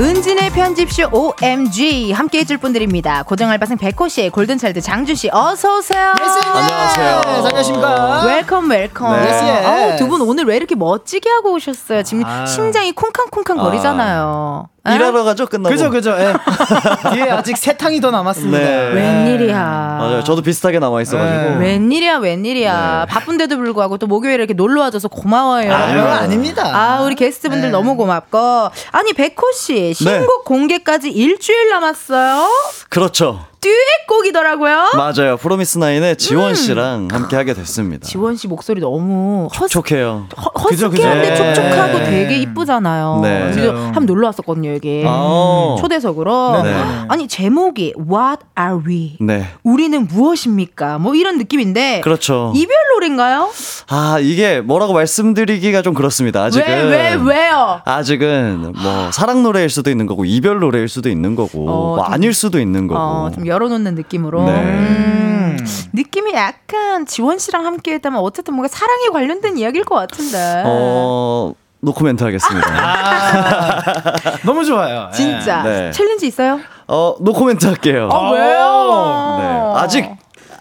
은지네 편집숍 OMG 함께 해줄 분들입니다. 고정 알바생 백호 씨, 골든차일드 장준 씨 어서 오세요. 안녕하세요. 네, 안녕하십니까 welcome Welcome. 네. Yes, yes. 두분 오늘 왜 이렇게 멋지게 하고 오셨어요? 지금 아. 심장이 쿵쾅쿵쾅 거리잖아요. 에? 일하러 가죠 끝나고 그죠 그죠 예. 뒤에 아직 세 탕이 더 남았습니다 네. 웬일이야. 맞아요 저도 비슷하게 나와 있어가지고 네. 웬일이야 웬일이야. 네. 바쁜데도 불구하고 또 목요일에 이렇게 놀러 와줘서 고마워요. 아, 아닙니다 아, 우리 게스트분들 네. 너무 고맙고. 아니, 백호 씨, 신곡 공개까지 일주일 남았어요? 그렇죠 듀엣곡이더라고요? 맞아요 프로미스나인의 지원 씨랑 함께 하게 됐습니다 음. 지원 씨 목소리 너무 허스, 촉촉해요 허, 그죠, 그죠. 허스키한데 네. 촉촉하고 되게 이쁘잖아요. 네. 그래서. 한번 놀러 왔었거든요, 여기. 아. 초대석으로. 네, 네. 아니, 제목이 What are we? 네 우리는 무엇입니까? 뭐 이런 느낌인데. 그렇죠 이별 노래인가요? 아 이게 뭐라고 말씀드리기가 좀 그렇습니다 아직은 왜, 왜, 왜요? 아직은 뭐 사랑 노래일 수도 있는 거고 이별 노래일 수도 있는 거고 어, 뭐 좀- 아닐 수도 있는 거고 어, 좀 열어놓는 느낌으로. 네. 음, 느낌이 약간 지원 씨랑 함께 했다면 어쨌든 뭔가 사랑에 관련된 이야기일 것 같은데. 어 no comment 하겠습니다 아, 너무 좋아요 예. 진짜. 네. challenge 있어요? 어 no comment 할게요 아, 왜요? 네 아직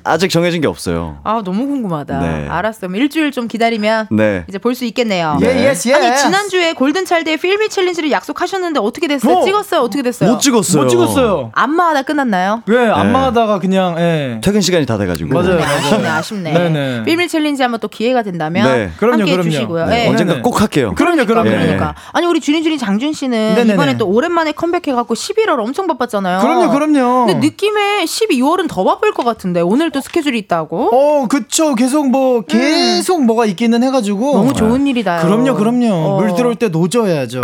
아직 정해진 게 없어요 아, 너무 궁금하다. 네. 알았어. 일주일 좀 기다리면 네 이제 볼 수 있겠네요. 예, yes, yes. 아니, 지난 주에 골든 차일드의 Feel Me challenge를 약속하셨는데 어떻게 됐어요? 어. 찍었어요? 어떻게 됐어요? 못 찍었어요 못 찍었어요 안마하다 끝났나요? 왜 안마하다가 그냥 예. 퇴근 시간이 다 돼가지고 맞아요. 네, 아쉽네, 아쉽네. 네네. Feel Me challenge 한번 또 기회가 된다면 네. 그럼요, 함께 그럼요. 해주시고요. 네, 예. 언젠가. 꼭 할게요 그럼요 그럼요 예. 그러니까 아니 우리 주린 주린 장준 씨는 네네네. 이번에 또 오랜만에 컴백해갖고 11월 엄청 바빴잖아요. 그럼요 그럼요 근데 느낌에 12월은 더 바쁠 것 같은데 오늘 오늘 또 스케줄이 있다고? 어, 그쵸. 계속 뭐, 계속 뭐가 있기는 해가지고. 너무 좋은 일이다. 그럼요, 그럼요. 어. 물 들어올 때 노 저어야죠.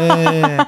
예.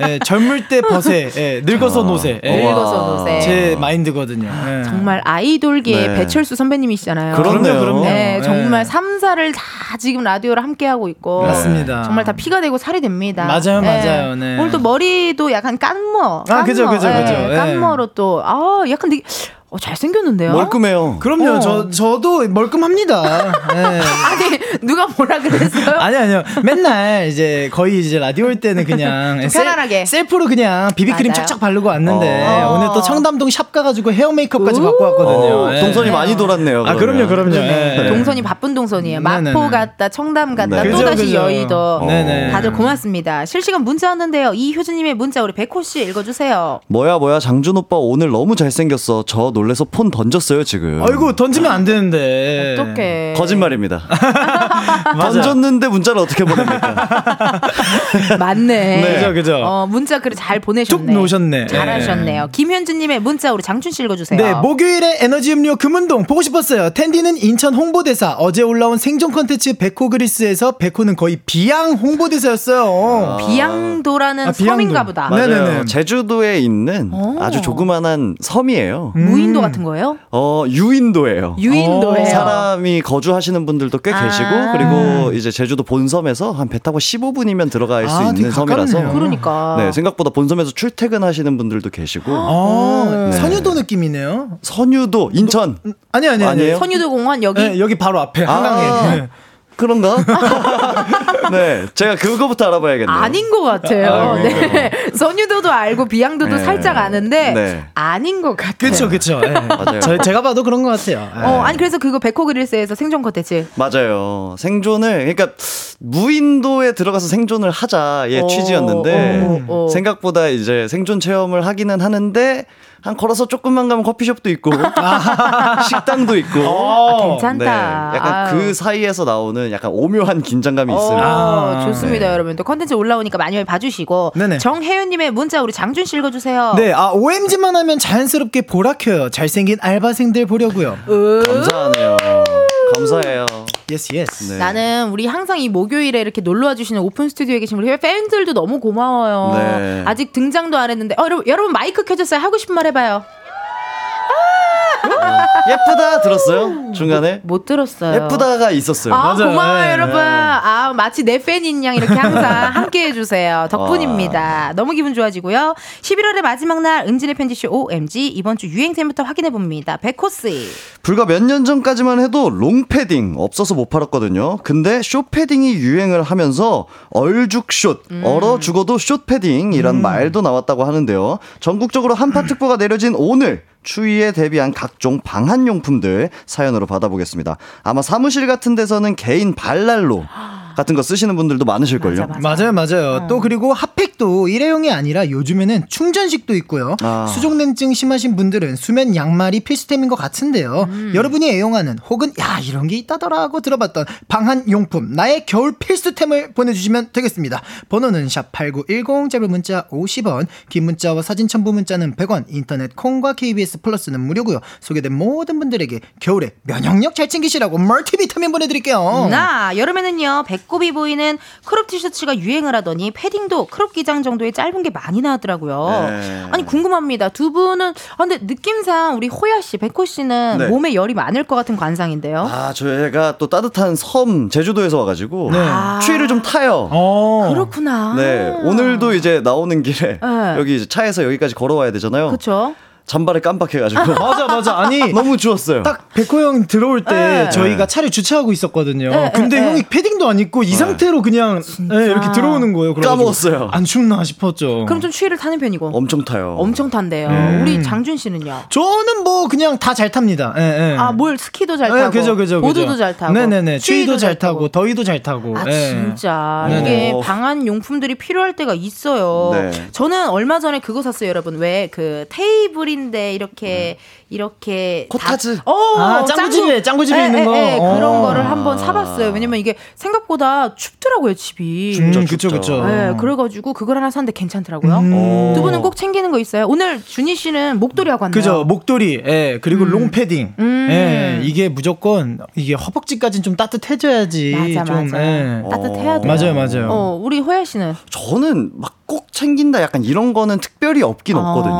예, 젊을 때 벌세, 예, 늙어서 노세. 예. 늙어서 노세. 제 mind거든요. 예. 정말 아이돌계의 네. 배철수 선배님이시잖아요. 그렇네요. 그럼요. 네, 예. 정말 삼사를 다 지금 라디오를 함께 하고 있고 맞습니다. 정말 다 피가 되고 살이 됩니다. 맞아요, 네. 맞아요. 네. 오늘 또 머리도 약간 깐머. 아, 그죠, 깐머. 그죠, 네, 그죠. 예. 깐머로 또 아, 약간 되게 어, 잘생겼는데요. 멀끔해요. 그럼요. 어. 저, 저도 멀끔합니다. 예. 아니 누가 뭐라 그랬어요? 아니 아니요. 맨날 이제 거의 이제 라디오 올 때는 그냥 좀 셀- 편안하게. 셀프로 그냥 비비크림 맞아요. 착착 바르고 왔는데 어. 오늘 또 청담동 샵 가가지고 헤어 메이크업까지 우. 받고 왔거든요. 어, 예. 동선이 많이 돌았네요. 아 그러면. 그럼요, 그럼요. 예. 동선이 바쁜 동선이에요. 네네네. 마포 갔다 청담 갔다 네. 또 그죠, 다시 그죠. 여의도. 네네. 다들 고맙습니다. 실시간 문자 왔는데요. 이효진님의 문자 우리 백호 씨 읽어주세요. 뭐야 뭐야 장준 오빠 오늘 너무 잘생겼어. 저 놀 래서 폰 던졌어요 지금. 아이고 던지면 안 되는데. 어떡해. 거짓말입니다. 던졌는데 문자를 어떻게 보냅니까? 맞네. 네. 그죠, 그죠. 어, 문자 글을 잘 보내셨네. 뚝 놓으셨네. 잘하셨네요. 김현주님의 문자 우리 장춘 씨 읽어주세요. 네, 목요일에 에너지 음료 금운동 보고 싶었어요. 텐디는 인천 홍보대사. 어제 올라온 생존 컨텐츠 백호 그리스에서 백호는 거의 비양 홍보대사였어요. 비양도라는 아, 비양도. 섬인가 보다. 네. 맞아요. 네네네. 제주도에 있는 오. 아주 조그만한 섬이에요. 무인도 같은 거예요? 어 유인도예요. 유인도예요. 사람이 거주하시는 분들도 꽤 아. 계시고 그리고 이제 제주도 본섬에서 한 배 타고 15분이면 들어갈 수 아, 있는 섬이라서. 그러니까. 네 생각보다 본섬에서 출퇴근하시는 분들도 계시고 어, 네. 선유도 느낌이네요. 선유도 인천 아니 아니 아니. 아니에요? 선유도 공원 여기 네, 여기 바로 앞에 아. 한강에. 네. 그런가? 네 제가 그거부터 알아봐야겠네요. 아닌 것 같아요. 아, 네. 선유도도 알고 비양도도 네. 살짝 아는데 네. 아닌 것 같아요. 그쵸 그쵸. 예. 맞아요. 저, 제가 봐도 그런 것 같아요. 예. 어, 아니 그래서 그거 백호 그릴스에서 생존 컨텐츠. 맞아요. 생존을 그러니까 무인도에 들어가서 생존을 하자의 어, 취지였는데 어, 어. 생각보다 이제 생존 체험을 하기는 하는데 한 걸어서 조금만 가면 커피숍도 있고 식당도 있고 어. 괜찮다. 네, 약간 아유. 그 사이에서 나오는 약간 오묘한 긴장감이 어, 있습니다. 아, 좋습니다, 여러분. 또 컨텐츠 올라오니까 많이 많이 봐주시고. 네네. 정혜윤님의 문자 우리 장준 씨 읽어주세요. 네, 아 OMG만 하면 자연스럽게 보라 켜요. 잘생긴 알바생들 보려고요. 감사하네요. 감사해요. yes yes. 네. 나는 우리 항상 이 목요일에 이렇게 놀러와 주시는 오픈 스튜디오에 계신 우리 팬들도 너무 고마워요. 네. 아직 등장도 안 했는데, 어, 여러분, 여러분 마이크 켜졌어요. 하고 싶은 말 해봐요. 예쁘다 들었어요? 중간에 못 들었어요. 예쁘다가 있었어요. 아, 맞아요. 고마워요, 네, 여러분. 아, 마치 내 팬인 양 이렇게 항상 함께 해주세요. 덕분입니다. 너무 기분 좋아지고요. 11월의 마지막 날, 은지네 편집숍 OMG. 이번 주 유행템부터 확인해봅니다. 백호씨. 불과 몇 년 전까지만 해도 롱패딩 없어서 못 팔았거든요. 근데 숏패딩이 유행을 하면서 얼죽숏, 얼어 죽어도 숏패딩이란 말도 나왔다고 하는데요. 전국적으로 한파특보가 내려진 오늘 추위에 대비한 각종 방한 용품들 사연으로 받아보겠습니다. 아마 사무실 같은 데서는 개인 발난로 같은 거 쓰시는 분들도 많으실걸요. 맞아, 맞아요, 맞아요. 또 그리고 핫팩도 일회용이 아니라 요즘에는 충전식도 있고요. 아. 수족냉증 심하신 분들은 수면 양말이 필수템인 것 같은데요. 여러분이 애용하는 혹은 야 이런 게 있다더라 하고 들어봤던 방한 용품 나의 겨울 필수템을 보내주시면 되겠습니다. 번호는 샵 #8910 짧은 문자 50원, 긴 문자와 사진 첨부 문자는 100원, 인터넷 콩과 KBS 플러스는 무료고요. 소개된 모든 분들에게 겨울에 면역력 잘 챙기시라고 멀티비타민 보내드릴게요. 나 여름에는요 배꼽이 보이는 crop 티셔츠가 유행을 하더니 패딩도 crop 기장 정도의 짧은 게 많이 나왔더라고요. 네. 아니 궁금합니다. 두 분은 아, 근데 느낌상 우리 호야 씨, 백호 씨는 네. 몸에 열이 많을 것 같은 관상인데요. 아, 저희가 또 따뜻한 섬 제주도에서 와가지고 네. 추위를 좀 타요. 어. 그렇구나. 네, 오늘도 이제 나오는 길에 네. 여기 이제 차에서 여기까지 걸어와야 되잖아요. 그렇죠. 잠바를 깜빡해가지고 맞아, 맞아. 아니. 너무 추웠어요. 딱 백호 형 들어올 때 네. 저희가 차를 주차하고 있었거든요. 네, 근데 네, 형이 패딩도 안 입고 이 상태로 그냥 네, 이렇게 들어오는 거예요. 까먹었어요. 안 춥나 싶었죠. 그럼 좀 추위를 타는 편이고. 엄청 타요. 엄청 탄대요. 음. 우리 장준 씨는요? 저는 뭐 그냥 다 잘 탑니다. 예, 예. 아, 뭘 스키도 잘 네, 타고, 그죠, 그죠, 그죠. 보드도 잘 타고, 네네네. 추위도 잘 타고, 더위도 잘 타고. 아 예. 진짜. 이게 어. 방한 용품들이 필요할 때가 있어요. 네. 저는 얼마 전에 그거 샀어요, 여러분. 왜 그 뿔인데 이렇게 이렇게 코타즈. 다- 어, 아, 짱구집에, 짱구집에 예, 있는 예, 거? 예, 그런 어. 거를 한번 사봤어요. 왜냐면 이게 생각보다 춥더라고요 집이. 음, 진짜 그쵸, 춥죠. 그쵸. 네, 그래가지고 그걸 하나 샀는데 괜찮더라고요. 음. 두 분은 꼭 챙기는 거 있어요? 오늘 준희 씨는 목도리 하고 왔나요? 그죠 목도리 예 그리고 롱패딩 음. 예 이게 무조건 이게 허벅지까지는 좀 따뜻해져야지 맞아 좀 맞아. 예. 따뜻해야 돼. 맞아요, 맞아요. 어, 우리 호야 씨는 저는 막 꼭 챙긴다 약간 이런 거는 특별히 없긴 없거든요.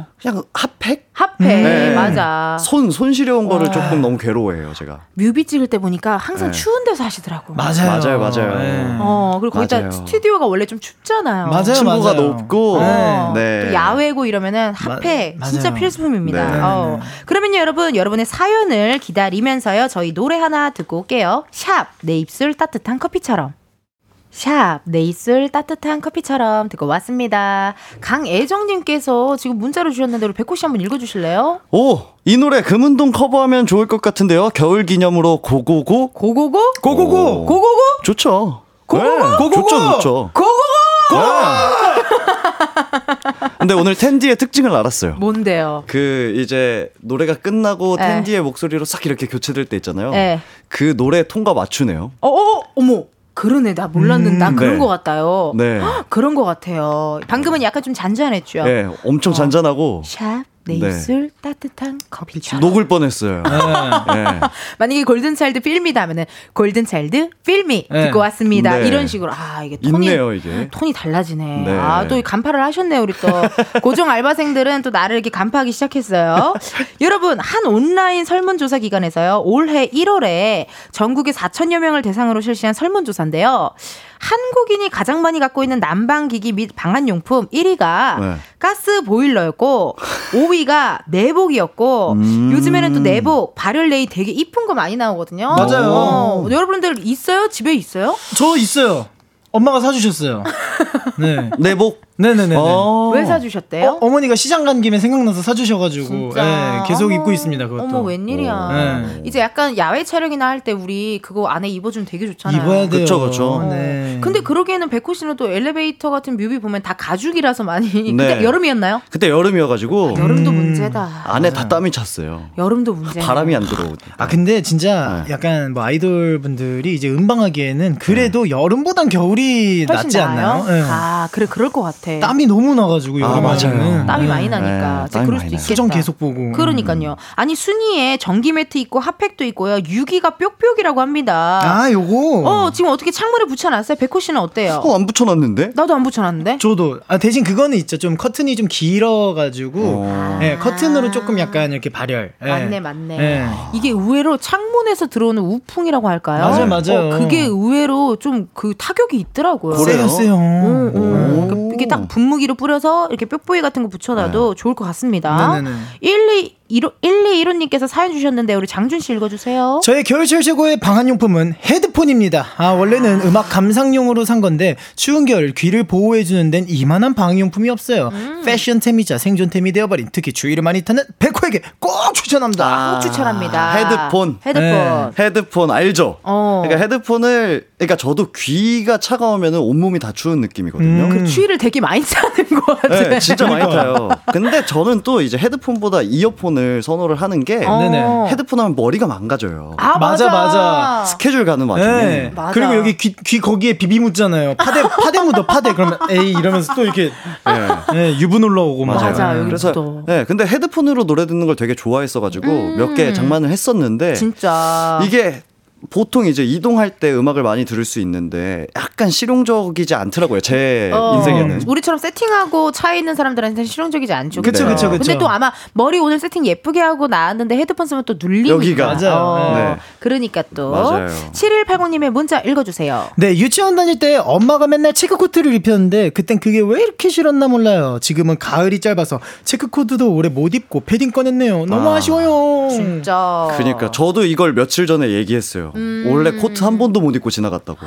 어, 그냥 핫팩? 핫팩 네. 맞아. 손, 손 시려운 거를 조금 너무 괴로워해요, 제가. 뮤비 찍을 때 보니까 항상 네. 추운 데서 하시더라고. 맞아요 맞아요, 맞아요. 예. 어, 그리고 거기다 맞아요. 스튜디오가 원래 좀 춥잖아요. 맞아요, 층고가 맞아요. 높고. 어, 네. 또 야외고 이러면은 핫팩 마- 진짜. 필수품입니다. 네. 어. 그러면요 여러분 여러분의 사연을 기다리면서요 저희 노래 하나 듣고 올게요. 샵 내 입술 따뜻한 커피처럼. 샵, 내 입술 따뜻한 커피처럼 듣고 왔습니다. 강애정님께서 지금 문자로 주셨는데 우리 백호 씨 한번 읽어주실래요? 오, 이 노래 금운동 커버하면 좋을 것 같은데요. 겨울 기념으로 고고고. 고고고? 고고고 오. 고고고? 좋죠. 고고고? 네, 고고고? 좋죠, 좋죠. 고고고? 네. 근데 오늘 텐디의 특징을 알았어요. 뭔데요? 그 이제 노래가 끝나고 네. 텐디의 목소리로 싹 이렇게 교체될 때 있잖아요. 네. 그 노래 통과 맞추네요. 어, 어, 어머. 그러네. 나 몰랐는데. 나 그런 네. 것 같아요. 네. 헉, 그런 것 같아요. 방금은 약간 좀 잔잔했죠. 네, 엄청 잔잔하고 샵, 내 네. 입술 따뜻한 커피처럼. 녹을 뻔했어요. 네. 만약에 골든차일드 필미다 하면은 골든차일드 필미 네. 듣고 왔습니다. 네. 이런 식으로 아 이게 톤이 있네요, 이게. 톤이 달라지네. 네. 아또 간파를 하셨네요 우리 또 고정 알바생들은 또 나를 이렇게 간파하기 시작했어요. 여러분 한 온라인 설문조사 기관에서요 올해 1월에 전국의 4천여 명을 대상으로 실시한 설문조사인데요. 한국인이 가장 많이 갖고 있는 난방기기 및 방한용품 1위가 네. 가스 보일러였고 5위가 내복이었고 음. 요즘에는 또 내복 발열레이 되게 이쁜 거 많이 나오거든요. 맞아요. 어, 여러분들 있어요? 집에 있어요? 저 있어요 엄마가 사주셨어요 네 내복. 네네네 어. 왜 사주셨대요? 어머니가 시장 간 김에 생각나서 사주셔가지고 진짜. 예, 계속 어머, 입고 있습니다 그것도 어머 웬일이야. 네. 이제 약간 야외 촬영이나 할 때 우리 그거 안에 입어주면 되게 좋잖아요. 입어야 돼요 그쵸, 그쵸. 네. 근데 그러기에는 백호 씨는 또 엘리베이터 같은 뮤비 보면 다 가죽이라서 많이. 네. 그때 여름이었나요? 그때 여름이어가지고 여름도 음. 문제다. 안에 다 땀이 찼어요. 여름도 문제. 바람이 안 들어오고. 아 근데 진짜 네. 약간 뭐 아이돌 분들이 이제 음방하기에는 그래도 여름보단 겨울이 낫지 나아요? 않나요? 예. 아 그래 그럴 것 같아. 땀이 너무 나가지고 아. 맞아요. 땀이 예. 많이 나니까. 네, 땀이 그럴 수도. 있겠다. 수정 계속 보고. 그러니까요. 아니 순위에 전기 매트 있고 핫팩도 있고요. 6위가 뿅뿅이라고 합니다. 아 요거. 어 지금 어떻게 창문에 붙여놨어요? 백호 씨는 어때요? 어, 안 붙여놨는데? 나도 안 붙여놨는데. 저도 아 대신 그거는 있죠. 좀 커튼이 좀 길어가지고 어. 예, 커튼으로 조금 약간 이렇게 발열. 예. 맞네, 맞네. 예. 이게 의외로 창문에서 들어오는 우풍이라고 할까요? 맞아요, 맞아요. 어, 그게 의외로 좀 그 타격이 있더라고요. 그래요? 세요 세요. 어, 어. 오. 이게 딱 분무기로 뿌려서 이렇게 뾱뾱이 같은 거 붙여놔도 좋을 것 같습니다. 네네네. 1215, 1215님께서 사연 주셨는데 우리 장준 씨 읽어주세요. 저의 겨울철 최고의 방한용품은 헤드폰입니다. 아, 원래는 음악 감상용으로 산 건데, 추운 겨울 귀를 보호해주는 데는 이만한 방한용품이 없어요. 음. 패션템이자 생존템이 되어버린 특히 추위를 많이 타는 백호에게 꼭 추천합니다. 꼭 추천합니다. 헤드폰. 헤드폰. 네. 헤드폰 알죠? 어. 그러니까 헤드폰을 그러니까 저도 귀가 차가우면 온몸이 다 추운 느낌이거든요. 음. 그 추위를 되게 많이 타는 것 같아. 네, 진짜 많이 타요. 근데 저는 또 이제 헤드폰보다 이어폰을 선호를 하는 게 어. 헤드폰 하면 머리가 망가져요. 아, 맞아. 맞아. 스케줄 가는 와중에. 네. 맞아. 그리고 여기 귀, 귀 거기에 비비 묻잖아요. 파데, 파데 묻어, 파데. 그러면 에이, 이러면서 또 이렇게, 네. 예, 유분 올라오고 막. 맞아, 예. 여기 그래서 또. 네, 근데 헤드폰으로 노래 듣는 걸 되게 좋아했어 가지고 몇개 장만을 했었는데 진짜. 이게 보통 이제 이동할 때 음악을 많이 들을 수 있는데 약간 실용적이지 않더라고요 제 어, 인생에는. 우리처럼 세팅하고 차에 있는 사람들한테는 실용적이지 않죠. 그쵸, 그죠? 그쵸, 그쵸. 근데 또 아마 머리 오늘 세팅 예쁘게 하고 나왔는데 헤드폰 쓰면 또 눌리니까. 여기가. 맞아요. 어, 네. 그러니까 또. 맞아요. 7180님의 문자 읽어주세요. 네, 유치원 다닐 때 엄마가 맨날 체크코트를 입혔는데 그땐 그게 왜 이렇게 싫었나 몰라요. 지금은 가을이 짧아서 체크코트도 올해 못 입고 패딩 꺼냈네요. 너무 아, 아, 쉬워요 진짜. 그러니까 저도 이걸 며칠 전에 얘기했어요. 음. 원래 코트 한 번도 못 입고 지나갔다고.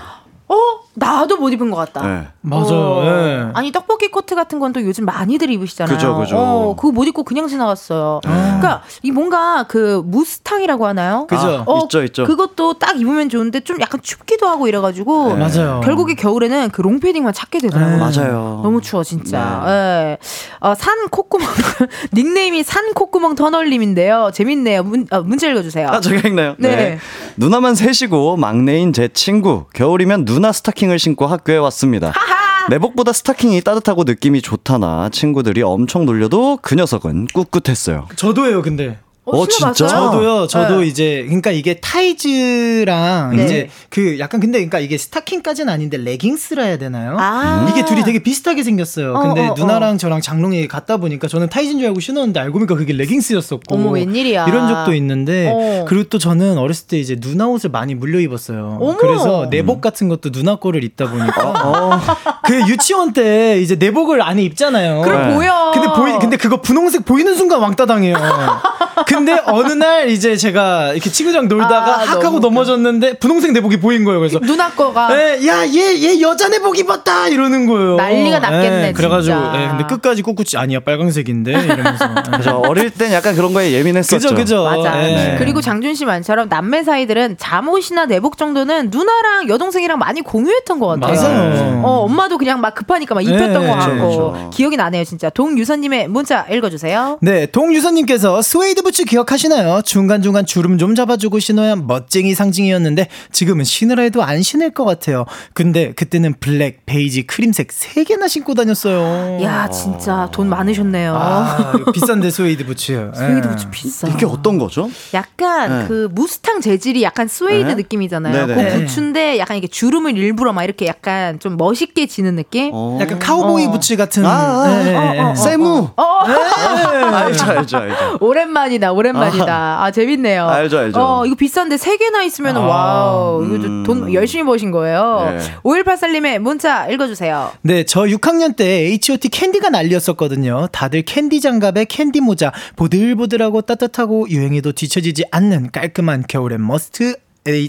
어? 나도 못 입은 것 같다. 네. 맞아요. 어. 예. 아니 떡볶이 코트 같은 건 또 요즘 많이들 입으시잖아요. 그죠, 그죠. 어, 그거 못 입고 그냥 지나갔어요. 그러니까 이 뭔가 그 무스탕이라고 하나요? 그죠. 아, 있죠, 있죠. 그것도 딱 입으면 좋은데 좀 약간 춥기도 하고 이래가지고 네. 맞아요. 결국에 겨울에는 그 롱패딩만 찾게 되더라고요. 네. 맞아요. 너무 추워 진짜. 예. 어, 산 콧구멍 닉네임이 산 콧구멍 터널님인데요. 재밌네요. 문, 어, 문자 읽어주세요. 아, 제가 읽나요? 네. 누나만 셋이고 막내인 제 친구. 겨울이면 누나 스타킹을 신고 학교에 왔습니다. 내복보다 스타킹이 따뜻하고 느낌이 좋다나 친구들이 엄청 놀려도 그 녀석은 꿋꿋했어요. 저도예요, 근데. 어, 어? 진짜? 저도요. 저도 네. 이제 그러니까 이게 타이즈랑 네. 이제 그 약간 근데 그러니까 이게 스타킹까지는 아닌데 레깅스라 해야 되나요? 아. 이게 둘이 되게 비슷하게 생겼어요. 어, 근데 어, 누나랑 저랑 장롱이 같다 보니까 저는 타이즈인 줄 알고 신었는데 알고 보니까 그게 레깅스였었고. 어머, 웬일이야. 이런 적도 있는데 어. 그리고 또 저는 어렸을 때 이제 누나 옷을 많이 물려 입었어요. 어머. 그래서 내복 같은 것도 누나 거를 입다 보니까 어. 그 유치원 때 이제 내복을 안에 입잖아요. 그럼 네. 보여. 근데 보이 근데 그거 분홍색 보이는 순간 왕따 당해요. 근데 어느 날 이제 제가 이렇게 친구랑 놀다가 아, 학 하고 너무 웃겨. 넘어졌는데 분홍색 내복이 보인 거예요. 그래서 누나 거가 야, 얘, 얘 여자 내복 입었다! 이러는 거예요. 난리가 났겠네, 예, 그래가지고, 진짜. 예, 근데 끝까지 꿋꿋이, 아니야, 빨강색인데, 이러면서. 예. 그죠. 어릴 땐 약간 그런 거에 예민했었죠. 그죠, 그죠. 맞아. 예. 그리고 장준 씨 말처럼 남매 사이들은 잠옷이나 내복 정도는 누나랑 여동생이랑 많이 공유했던 것 같아요. 맞아요. 어, 엄마도 그냥 막 급하니까 막 입혔던 네, 것 같고 그렇죠. 기억이 나네요, 진짜. 동유선님의 문자 읽어주세요. 네, 동유선님께서 스웨이드 부츠 기억하시나요? 중간중간 주름 좀 잡아주고 신어야 멋쟁이 상징이었는데 지금은 신으라 해도 안 신을 것 같아요. 근데 그때는 블랙, 베이지, 크림색 세 개나 신고 다녔어요. 야, 진짜 돈 많으셨네요. 아, 비싼데 스웨이드 부츠. 스웨이드 예. 부츠 비싸. 이게 어떤 거죠? 약간 네. 그 무스탕 재질이 약간 스웨이드 네. 느낌이잖아요. 네네. 그 부츠인데 약간 이게 주름을 일부러 막 이렇게 약간 좀 멋있게 지는 느낌? 어. 약간 카우보이 어. 부츠 같은. 아, 아, 어, 예. 어, 어. 세무. 어, 알죠, 알죠, 알죠. 오랜만이다, 오랜만이다. 아, 재밌네요. 알죠, 알죠. 어, 이거 비싼데 세 개나 있으면 아, wow. 이거 좀 음. 돈 열심히 버신 거예요. 네. 5184님의 문자 읽어주세요. 네, 저 6학년 때 H.O.T 캔디가 난리였었거든요. 다들 캔디 장갑에 캔디 모자, 보들보들하고 따뜻하고 유행에도 뒤처지지 않는 깔끔한 겨울의 must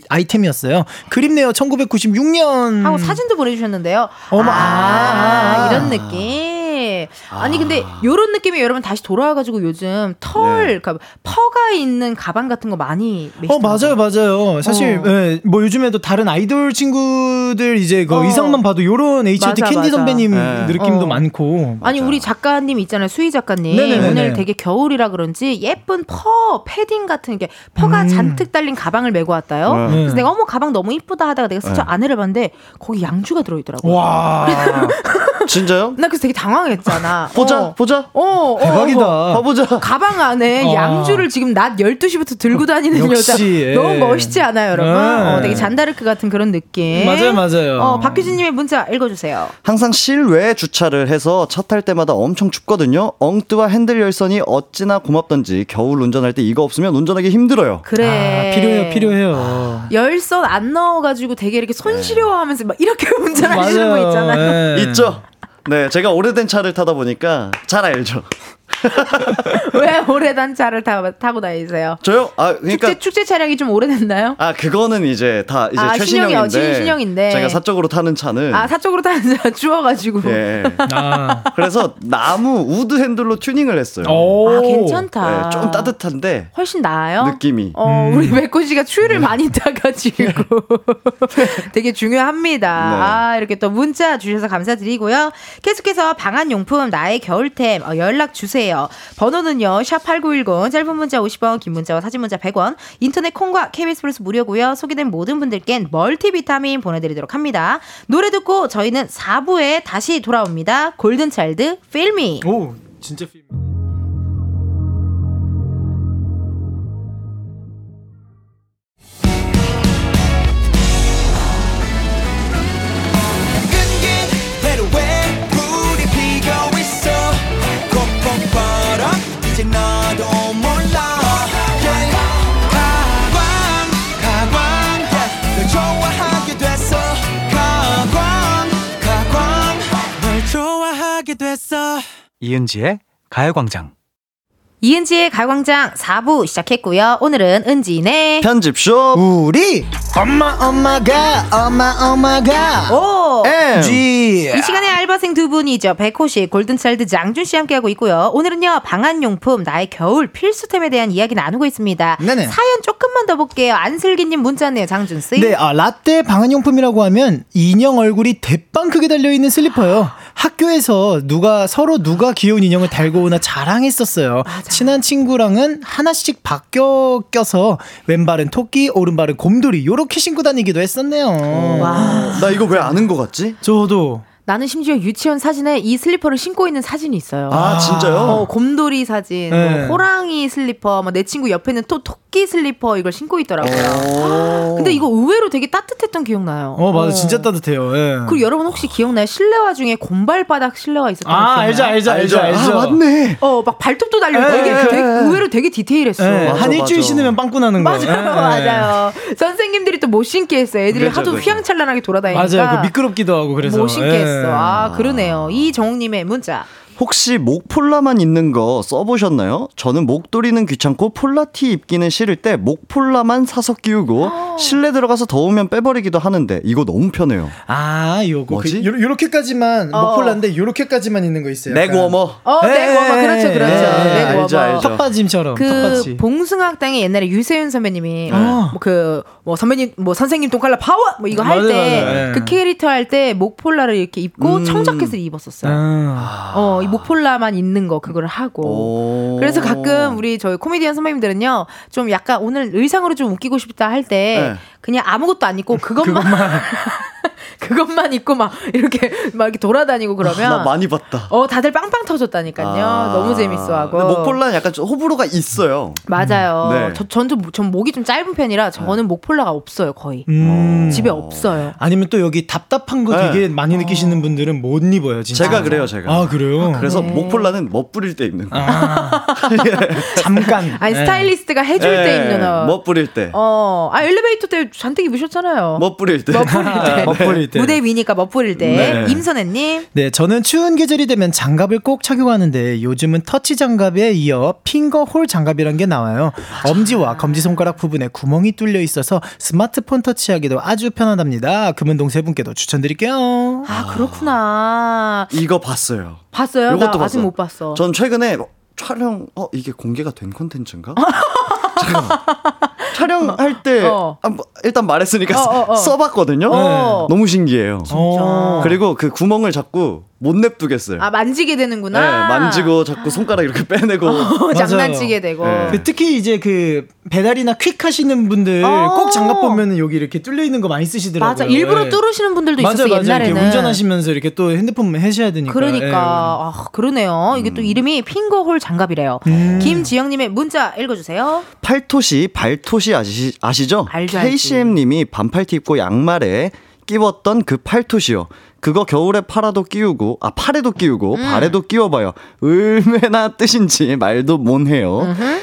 아이템이었어요. 그립네요. 1996년. 하고 사진도 보내주셨는데요. 음. 어머, 아, 아. 이런 느낌. 아니 근데 요런 느낌이 여러분 다시 돌아와가지고 요즘 털, 네. 그러니까 fur가 있는 가방 같은 거 많이 어. 맞아요, 맞아요. 사실, 어. 예, 뭐 요즘에도 다른 아이돌 친구들 이제 그 어. 의상만 봐도 요런 H.O.T 맞아, 캔디 맞아. 선배님 네. 느낌도 어. 많고. 아니 우리 작가님 있잖아요 수희 작가님 네네네네. 오늘 되게 겨울이라 그런지 예쁜 fur 패딩 같은 게 fur가 음. 잔뜩 달린 가방을 메고 왔다요. 네. 그래서 내가 어머 가방 너무 이쁘다 하다가 내가 슬쩍 네. 안에를 봤는데 거기 양주가 들어있더라고. 와. 진짜요? 나 그래서 되게 당황했잖아. 보자, 어. 보자. 어, 어, 대박이다. 어. 봐보자. 가방 안에 아. 양주를 지금 낮 12시부터 들고 다니는 역시, 여자 예. 너무 멋있지 않아요, 여러분? 네. 어, 되게 잔다르크 같은 그런 느낌. 맞아요, 맞아요. 어, 박효진 님의 문자 읽어 주세요. 항상 실외 주차를 해서 차 탈 때마다 엄청 춥거든요. 엉뜨와 핸들 열선이 어찌나 고맙던지 겨울 운전할 때 이거 없으면 운전하기 힘들어요. 그래. 아, 필요해요, 필요해요. 열선 안 넣어가지고 되게 이렇게 손시려워하면서 막 이렇게 운전하시는 거 있잖아요. 예. 있죠? 네, 제가 오래된 차를 타다 보니까 잘 알죠. 왜 오래된 차를 타, 타고 다니세요? 저요? 아, 그러니까 축제 축제 차량이 좀 오래됐나요? 아, 그거는 이제 다 이제 아, 신형이요. 최신형인데. 신형인데. 제가 사적으로 타는 차는 아 사적으로 타는 차 추워가지고. 예. 아. 그래서 나무 우드 핸들로 튜닝을 했어요. 오. 아 괜찮다. 네, 좀 따뜻한데 훨씬 나아요. 느낌이. 어, 음. 우리 백호 씨가 추위를 네. 많이 타가지고 되게 중요합니다. 네. 아, 이렇게 또 문자 주셔서 감사드리고요. 계속해서 방한 용품 나의 겨울템 어, 연락 주세요. 번호는요, 샵8910, 짧은 문자 50원, 긴 문자와 사진 문자 100원, 인터넷 콩과 KBS 플러스 무료고요. 소개된 모든 분들께는 멀티비타민 보내드리도록 합니다. 노래 듣고 저희는 4부에 다시 돌아옵니다. 골든차일드, 필미. 오, 진짜 필. 끈 이은지의 가요광장. 이은지의 가광장 4부 시작했고요. 오늘은 은지네. 편집쇼 우리 엄마 엄마가 엄마 엄마가 오! M G 이 시간에 알바생 두 분이죠. 백호 씨, 골든차일드 장준 씨 함께하고 있고요. 오늘은요, 방한용품, 나의 겨울 필수템에 대한 이야기 나누고 있습니다. 네네. 사연 조금만 더 볼게요. 안슬기님 문자 왔네요, 장준 씨. 네, 아, 라떼 방한용품이라고 하면 인형 얼굴이 대빵 크게 달려 있는 슬리퍼요. 학교에서 누가, 서로 누가 귀여운 인형을 달고 오나 자랑했었어요. 친한 친구랑은 하나씩 바꿔 껴서 왼발은 토끼, 오른발은 곰돌이, 요렇게 신고 다니기도 했었네요. 와. 나 이거 왜 아는 것 같지? 저도. 나는 심지어 유치원 사진에 이 슬리퍼를 신고 있는 사진이 있어요. 아, 진짜요? 어, 곰돌이 사진, 네. 뭐 호랑이 슬리퍼, 뭐 내 친구 옆에는 또 토끼 슬리퍼 이걸 신고 있더라고요. 오. 근데 이거 의외로 되게 따뜻했던 기억나요. 어, 맞아. 진짜 따뜻해요. 예. 그리고 여러분 혹시 기억나요? 실내화 중에 곰발바닥 실내화 있었던 거 아, 기억나요? 알죠, 알죠, 알죠, 알죠. 아, 맞네. 어, 막 발톱도 달려. 에, 되게, 에, 되게 에. 의외로 되게 디테일했어. 예, 맞아, 한 일주일 맞아. 신으면 빵꾸 나는 거. 맞아요, 예, 예. 맞아요. 선생님들이 또 못 신게 했어요. 애들이 그죠, 하도 그죠. 휘황찬란하게 돌아다니니까. 맞아요. 그 미끄럽기도 하고 그래서. 못 신게 했어. 예. 아, 그러네요. 이정욱님의 문자. 혹시 목 폴라만 있는 거 써보셨나요? 저는 목도리는 귀찮고 폴라티 입기는 싫을 때 목 폴라만 사서 끼우고 실내 들어가서 더우면 빼버리기도 하는데 이거 너무 편해요. 아, 요거. 뭐지? 그, 요, 요렇게까지만, 어. 목 폴라인데 요렇게까지만 있는 거 있어요. neck 약간. warmer. 어, 에, 네, warmer. 그렇죠, 그렇죠. 에, 네, 알죠, 워머. 알죠. 턱받침처럼. 그 턱받침. 봉숭아학당에 옛날에 유세윤 선배님이 아. 뭐그뭐 선배님 뭐 선생님 똥칼라 파워 뭐 이거 할 때. 그 캐릭터 할 때 목 폴라를 이렇게 입고 음. 청자켓을 입었었어요. 아. 어, 이 목폴라만 있는 거 그걸 하고. 오. 그래서 가끔 우리 저희 코미디언 선배님들은요 좀 약간 오늘 의상으로 좀 웃기고 싶다 할때 네. 그냥 아무것도 안 입고 그것만 그것만 입고 막 이렇게 막 이렇게 돌아다니고 그러면 나 많이 봤다. 어 다들 빵빵 터졌다니까요. 아. 너무 재밌어하고. 근데 목폴라는 약간 좀 호불호가 있어요. 맞아요. 네. 저, 전, 좀, 전 목이 좀 짧은 편이라 저는 목폴라가 없어요, 거의. 음. 집에 없어요. 아니면 또 여기 답답한 거 네. 되게 많이 느끼시는 분들은 못 입어요, 진짜. 제가 그래요, 제가. 아, 그래요? 그래서 네. 목폴라는 멋부릴 때 입는 거. 아. 잠깐. 아니, 네. 스타일리스트가 해줄 때 입는 어. 멋부릴 때. 어, 아, 엘리베이터 때 잔뜩 입으셨잖아요. 멋부릴 때. 멋부릴 때. 멋부릴 때. 무대 위니까 멋부릴 때. 네. 임선혜님. 네, 저는 추운 계절이 되면 장갑을 꼭 착용하는데 요즘은 터치 장갑에 이어 핑거 홀 장갑이란 게 나와요. 엄지와 검지 손가락 부분에 구멍이 뚫려 있어서 스마트폰 터치하기도 아주 편하답니다. 금은동 세 분께도 추천드릴게요. 아, 그렇구나. 이거 봤어요. 봤어요? 나 이것도 아직 봤어. 못 봤어. 전 최근에 촬영 어 이게 공개가 된 콘텐츠인가? 촬영할 때 어. 아, 뭐, 일단 말했으니까 어, 어, 어. 써봤거든요. 어. 너무 신기해요. 어. 그리고 그 구멍을 자꾸 못 냅두겠어요. 아, 만지게 되는구나. 네, 만지고 자꾸 손가락 이렇게 빼내고. 어. 장난치게 되고. 네. 그 특히 이제 그 배달이나 퀵 하시는 분들 어. 꼭 장갑 보면 여기 이렇게 뚫려 있는 거 많이 쓰시더라고요. 맞아. 일부러 예. 뚫으시는 분들도 맞아요, 있었어, 맞아요. 옛날에는. 이렇게 운전하시면서 이렇게 또 핸드폰 해셔야 되니까. 그러니까 예. 아 그러네요. 이게 또 이름이 핑거홀 장갑이래요. 음. 김지영님의 문자 읽어주세요. 팔토시, 발토시 아시, 아시죠? 알죠, 알지. KCM님이 반팔티 입고 양말에 끼웠던 그 팔토시요. 그거 겨울에 팔아도 끼우고, 아, 팔에도 끼우고, 음. 발에도 끼워봐요. 얼마나 뜻인지 말도 못해요.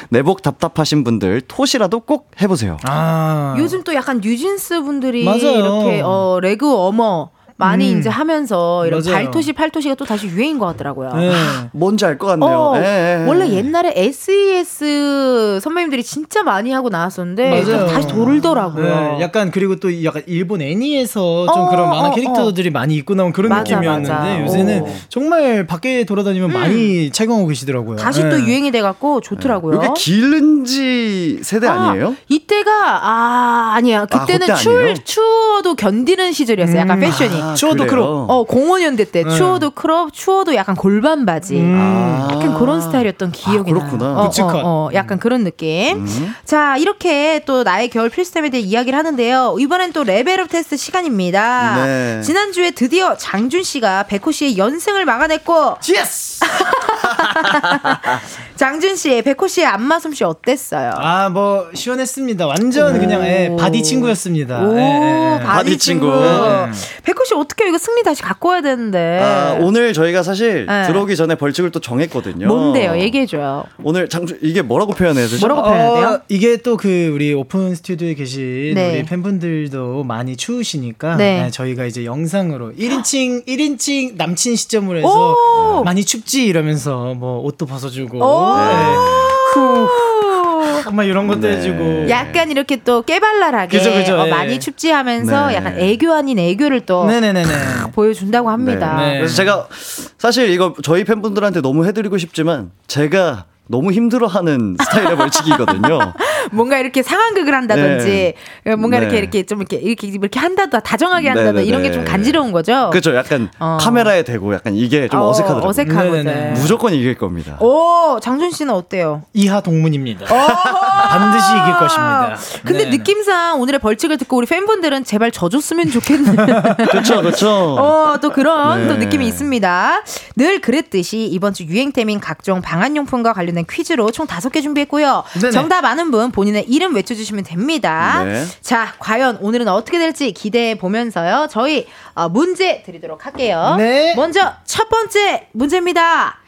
내복 답답하신 분들, 토시라도 꼭 해보세요. 아. 요즘 또 약간 뉴진스 분들이 맞아요. 이렇게 어 레그 어머 많이 음. 이제 하면서 이런 맞아요. 발토시 팔토시가 또 다시 유행인 것 같더라고요. 예. 뭔지 알 것 같네요. 어, 예. 원래 옛날에 SES 선배님들이 진짜 많이 하고 나왔었는데 맞아요. 다시 돌더라고요. 네, 약간 그리고 또 약간 일본 애니에서 좀 어, 그런 만화 어, 캐릭터들이 많이 입고 나온 그런 맞아, 느낌이었는데 맞아. 요새는 어. 정말 밖에 돌아다니면 많이 착용하고 계시더라고요. 다시 네. 또 유행이 돼갖고 좋더라고요. 이게 길은지 세대 아, 니에요 이때가 아 아니야. 그때는 그때 추울 아니에요? 추워도 견디는 시절이었어요. 약간 패션이. 아, 추워도 그래요? crop. 어 05년대 때 네. 추워도 crop, 추워도 약간 골반 바지. 음. 아. 약간 그런 스타일이었던 기억이 아, 그렇구나. 나요. 어. 어, 어, 약간 그런 느낌. 음. 자, 이렇게 또 나의 겨울 필수템에 대해 이야기를 하는데요. 이번엔 또 level up 테스트 시간입니다. 네. 지난주에 드디어 장준 씨가 백호 씨의 연승을 막아냈고 yes! 장준 씨, 백호 씨의 안마 솜씨 어땠어요? 아, 뭐 시원했습니다. 완전 그냥 예, body 친구였습니다. 오, 예, 예, 예. body body 친구. 친구. 네. 백호 씨 어떻게 이거 승리 다시 갖고 와야 되는데. 아, 오늘 저희가 사실 네. 들어오기 전에 벌칙을 또 정했거든요. 뭔데요? 얘기해 줘요. 오늘 장주 이게 뭐라고 표현해야 되죠? 뭐라고 표현해야 돼요? 어, 이게 또 그 우리 오픈 스튜디오에 계신 네. 우리 팬분들도 많이 추우시니까 네. 네, 저희가 이제 영상으로 1인칭 1인칭 남친 시점으로 해서 오! 많이 춥지 이러면서 뭐 옷도 벗어 주고 오! 네. 막 이런 것도 네. 해주고. 약간 이렇게 또 깨발랄하게 그죠, 그죠, 어, 예. 많이 춥지하면서 네. 약간 애교 아닌 애교를 또 네네네네. 보여준다고 합니다. 네. 그래서 제가 사실 이거 저희 팬분들한테 너무 해드리고 싶지만 제가 너무 힘들어하는 스타일의 벌칙이거든요. 뭔가 이렇게 상황극을 한다든지 뭔가 네. 이렇게 이렇게 좀 이렇게 이렇게 이렇게 한다다 다정하게 한다다 네네네. 이런 게 좀 간지러운 거죠. 그렇죠. 약간 어. 카메라에 대고 약간 이게 좀 어, 어색하더라고요. 어색하거든. 네네네. 무조건 이길 겁니다. 오 장준 씨는 어때요? 이하 동문입니다. 반드시 이길 것입니다. 근데 네네. 느낌상 오늘의 벌칙을 듣고 우리 팬분들은 제발 져줬으면 좋겠는. 그렇죠, 그렇죠. 어, 또 그런 네. 또 느낌이 있습니다. 늘 그랬듯이 이번 주 유행템인 각종 방한용품과 관련된 퀴즈로 총 다섯 개 준비했고요. 네네. 정답 아는 분 본인의 이름 외쳐주시면 됩니다. 네. 자, 과연 오늘은 어떻게 될지 기대해 보면서요. 저희 어, 문제 드리도록 할게요. 네. 먼저 첫 번째 문제입니다.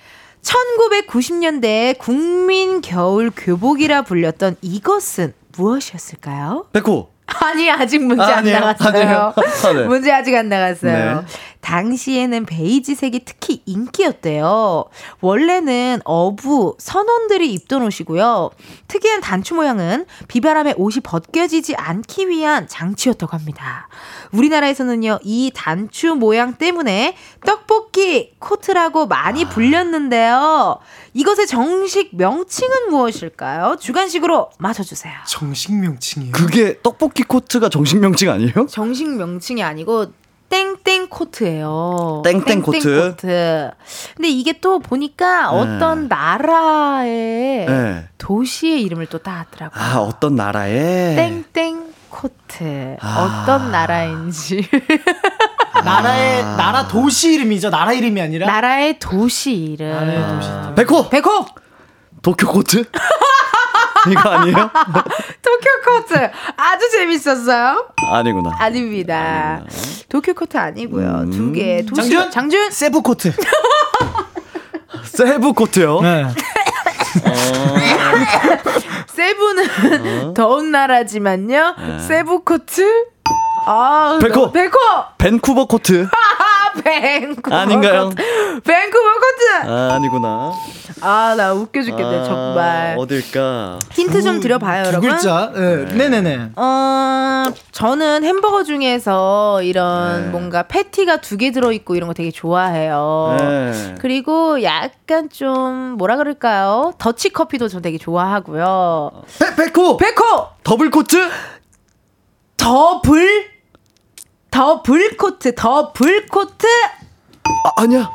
1990년대 국민 겨울 교복이라 불렸던 이것은 무엇이었을까요? 백호. 아니 아직 문제 아, 안? 나갔어요. 아니에요? 아, 네. 문제 아직 안 나갔어요. 네. 당시에는 베이지색이 특히 인기였대요. 원래는 어부 선원들이 입던 옷이고요. 특이한 단추 모양은 비바람에 옷이 벗겨지지 않기 위한 장치였다고 합니다. 우리나라에서는요 이 단추 모양 때문에 떡볶이 코트라고 많이 불렸는데요. 이것의 정식 명칭은 무엇일까요? 주관식으로 맞춰주세요. 정식 명칭이요. 그게 떡볶이 코트가 정식 명칭 아니에요? 정식 명칭이 아니고 땡땡 코트예요. 땡땡 코트. 코트. 근데 이게 또 보니까 어떤 나라의 네. 도시의 이름을 또 따왔더라고요. 아, 어떤 나라에 땡땡 코트. 아. 어떤 나라인지. 나라의 나라 도시 이름이죠. 나라 이름이 아니라. 나라의 도시 이름. 나라의 도시. 백호. 백호! 도쿄 코트? 이거 아니에요? 도쿄 코트. 아주 재밌었어요. 아니구나. 아닙니다. 도쿄 코트 아니고요. 음. 두 개. 도시. 장준? 장준? 세부 코트. 세부 코트요. 네. 세부는 어? 더운 나라지만요. 세부 코트? 아, 백호! 백호! 밴쿠버 코트. 아, 밴쿠버 아닌가요? 코트. 밴쿠버 코트! 아, 아니구나. 아, 나 웃겨 죽겠네, 아, 정말. 어딜까? 힌트 좀 드려 봐요, 두 여러분. 글자. 네. 네네 네. 어, 저는 햄버거 중에서 이런 네. 뭔가 패티가 두 개 들어 있고 이런 거 되게 좋아해요. 네. 그리고 약간 좀, 뭐라 그럴까요? 더치 커피도 저 되게 좋아하고요. 백, 백호! 백호! 더블 코트? 더블 더블 코트 더블 코트 아, 아니야.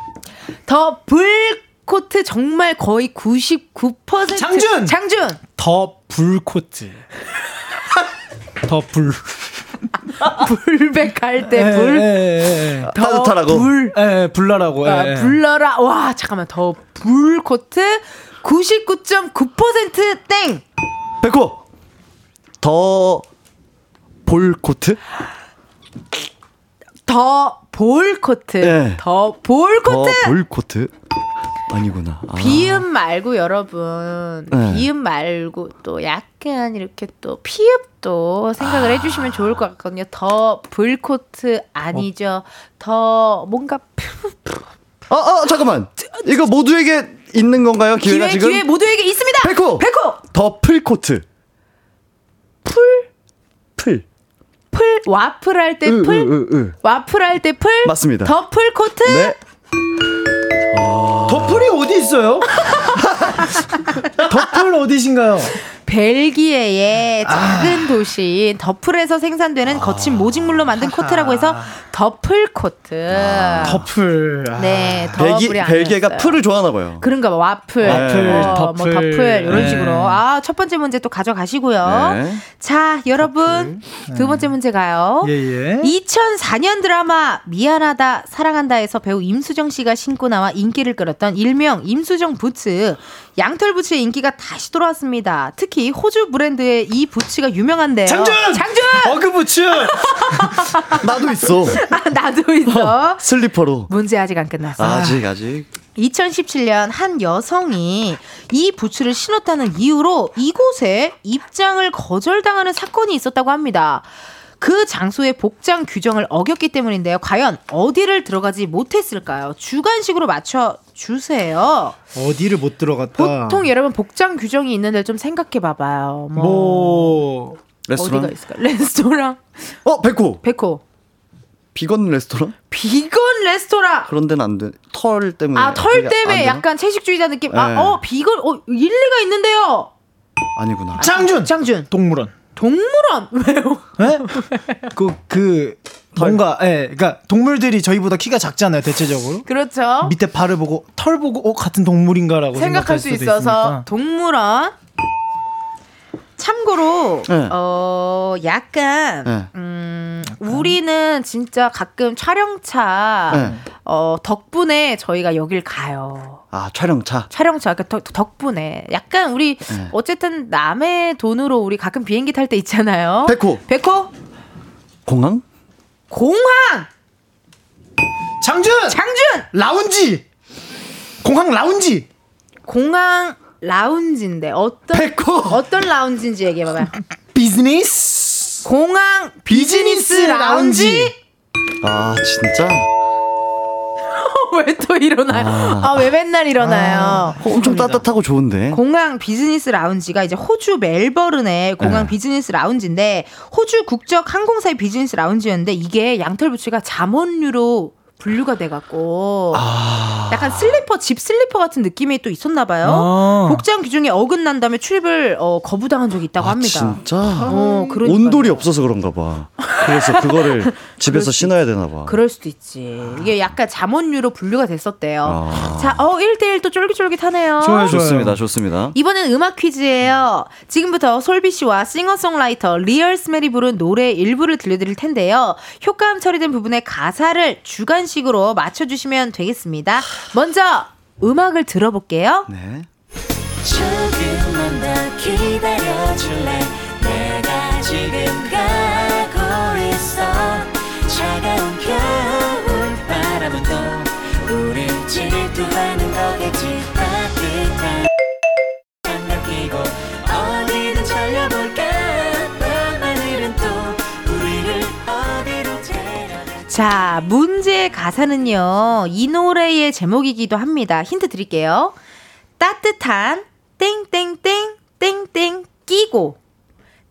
더블 코트 정말 거의 99% 장준! 장준 더 불코트. 더 불. 불백할 때 예, 불. 예, 예, 예. 따뜻하라고. 불. 예, 불나라고. 아, 예. 불러라. 와, 잠깐만. 더 불 코트 99.9%땡. 백호! 더, 볼 코트? 더 볼 코트. 네. 더볼더 코트. 볼 코트? 아니구나. 아. 비읍 말고 여러분 네. 비읍 말고 또 약간 이렇게 또 피읖도 생각을 아. 해주시면 좋을 것 같거든요. 더 불코트 아니죠. 더 뭔가 아, 아, 잠깐만. 이거 모두에게 있는 건가요? 기회가 기회 지금? 기회 모두에게 있습니다. 백호! 백호 더 플 코트. 플 플. 플 와플 할때 으, 플. 와플 할 때 플 맞습니다. 더플 코트 네. 더플이 어디 있어요? 더플 어디신가요? 벨기에의 작은 도시인 더플에서 생산되는 거친 모직물로 만든 코트라고 해서 더플 코트. 더플. 아. 네, 벨기, 더플이 벨기에가 아니었어요. 플을 좋아하나 봐요. 그런가 봐. 와플, 와플, 어, 뭐 더플. 더플 이런 네. 식으로. 아, 첫 번째 문제 또 가져가시고요. 네. 자, 여러분 두 번째 문제 가요. 예, 예. 2004년 드라마 미안하다 사랑한다에서 배우 임수정 씨가 신고 나와 인기를 끌었던 일명 임수정 부츠. 양털 부츠의 인기가 다시 돌아왔습니다. 특히 호주 브랜드의 이 부츠가 유명한데요. 장준! 장준! 어그 부츠! 나도 있어. 아, 나도 있어. 슬리퍼로. 문제 아직 안 끝났어. 아직, 아직. 2017년 한 여성이 이 부츠를 신었다는 이유로 이곳에 입장을 거절당하는 사건이 있었다고 합니다. 그 장소의 복장 규정을 어겼기 때문인데요. 과연 어디를 들어가지 못했을까요? 주관식으로 맞춰 주세요. 어디를 못 들어갔다. 보통 여러분 복장 규정이 있는데 좀 생각해 봐봐요. 뭐, 뭐 레스토랑? 어디가 있을까? 레스토랑, 어, 백호! 백호, 비건 레스토랑? 비건 레스토랑. 그런 데는 안 돼. 털 때문에. 아 털 때문에? 약간 채식주의자 느낌. 네. 아, 어 비건, 어 일리가 있는데요. 아니구나. 장준 장준, 동물원. 동물원 왜요? 예? 그, 그, 뭔가, 예, 그니까 동물들이 저희보다 키가 작잖아요, 대체적으로. 그렇죠. 밑에 발을 보고, 털 보고, 어, 같은 동물인가라고 생각할 생각할 수 있어서 있으니까. 동물원. 참고로 네. 어 약간 네. 음 우리는 진짜 가끔 촬영차 네. 어 덕분에 저희가 여길 가요. 아, 촬영차. 촬영차 그 덕- 덕분에 약간 우리 네. 어쨌든 남의 돈으로 우리 가끔 비행기 탈 때 있잖아요. 백호! 백호 공항? 공항 장준! 장준 라운지! 공항 라운지! 공항 라운지인데 어떤 백호! 어떤 라운지인지 얘기해 봐봐요. 비즈니스! 공항 비즈니스 비즈니스 라운지? 아, 진짜? 왜 또 일어나요? 아왜 맨날 일어나요? 어, 엄청 따뜻하고 좋은데. 공항 비즈니스 라운지가 이제 호주 멜버른의 공항 네. 비즈니스 라운지인데 호주 국적 항공사의 비즈니스 라운지였는데 이게 양털 부츠가 잠원류로 분류가 돼갖고 아. 약간 슬리퍼 집 슬리퍼 같은 느낌이 또 있었나 봐요. 아. 복장 규정에 어긋난 다음에 출입을 어, 거부당한 적이 있다고 아, 합니다. 진짜? 어, 그러니까요. 온돌이 없어서 그런가 봐. 그래서 그거를 집에서 신어야 되나 봐. 그럴 수도 있지. 이게 약간 잠옷류로 분류가 됐었대요. 아. 자, 어, 1대1 또 쫄깃쫄깃하네요. 좋아요, 좋아요. 좋습니다, 좋습니다. 이번엔 음악 퀴즈예요. 지금부터 솔비 씨와 싱어송라이터 리얼 스멜이 부른 노래 일부를 들려드릴 텐데요. 효과음 처리된 부분의 가사를 주관 식으로 맞춰주시면 되겠습니다. 먼저 음악을 들어볼게요. 네. 조금만 더 기다려줄래 내가 지금 가고 있어 차가운 겨울 바람은 또 우릴 질투하는 거겠지 자, 문제의 가사는요, 이 노래의 제목이기도 합니다. 힌트 드릴게요. 따뜻한 땡땡땡 땡땡 끼고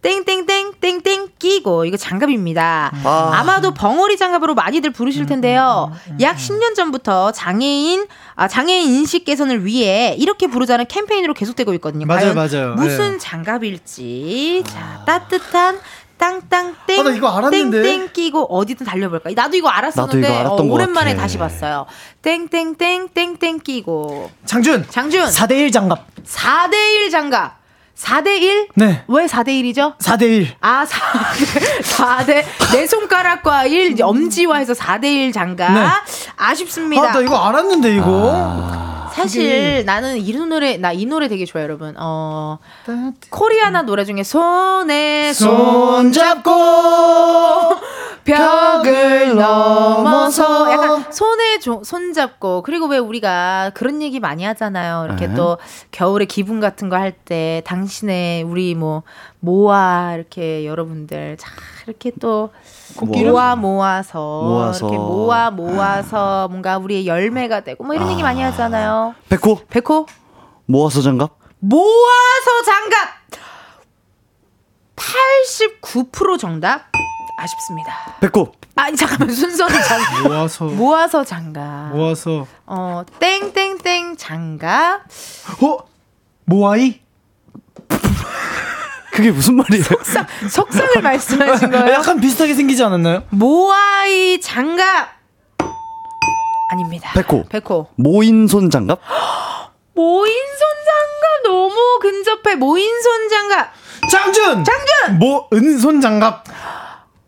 땡땡땡 땡땡 끼고 이거 장갑입니다. 아. 아마도 벙어리 장갑으로 많이들 부르실 텐데요. 약 10년 전부터 장애인 아, 장애인 인식 개선을 위해 이렇게 부르자는 캠페인으로 계속되고 있거든요. 맞아요, 맞아요. 무슨 네. 장갑일지. 자, 따뜻한 땅땅땡 아, 나 이거 알았는데. 땡땡 끼고 어디든 달려볼까? 나도 이거 알았었는데 나도 이거 어, 것 오랜만에 같아. 다시 봤어요. 땡땡땡 땡땡 끼고 장준! 장준 4대 1 장갑. 4대 1 장갑 4대1? 네. 왜 4대1이죠? 4대1. 아, 4대, 4대, 내 손가락과 1, 엄지와 해서 4대1 장갑. 네. 아쉽습니다. 아, 나 이거 알았는데, 이거. 아. 사실 나는 이 노래, 나 이 노래 되게 좋아요, 여러분. 어, 코리아나 노래 중에 손에 손 손잡고 벽을 넘어서 넘어서 약간 손에 조, 손 잡고 그리고 왜 우리가 그런 얘기 많이 하잖아요. 이렇게 네. 또 겨울에 기분 같은 거 할 때 당신의 우리 뭐 모아 이렇게 여러분들 자 이렇게 또 코끼리? 모아 모아서, 모아서. 이렇게 모아 모아서 뭔가 우리의 열매가 되고 뭐 이런 얘기 많이 하잖아요. 백호 백호 모아서 장갑? 모아서 장갑 89% 정답 아쉽습니다. 백호 아니 잠깐만 순서는 장 모아서. 모아서 장갑. 모아서. 어 땡땡땡 장갑. 어? 모아이? 그게 무슨 말이에요? 석, 석상을 말씀하신 거예요? 약간 비슷하게 생기지 않았나요? 모아이 장갑. 아닙니다. 백호. 백호. 모인손 장갑? 모인손 장갑 너무 근접해. 모인손 장갑. 장준! 장준! 모은손 장갑.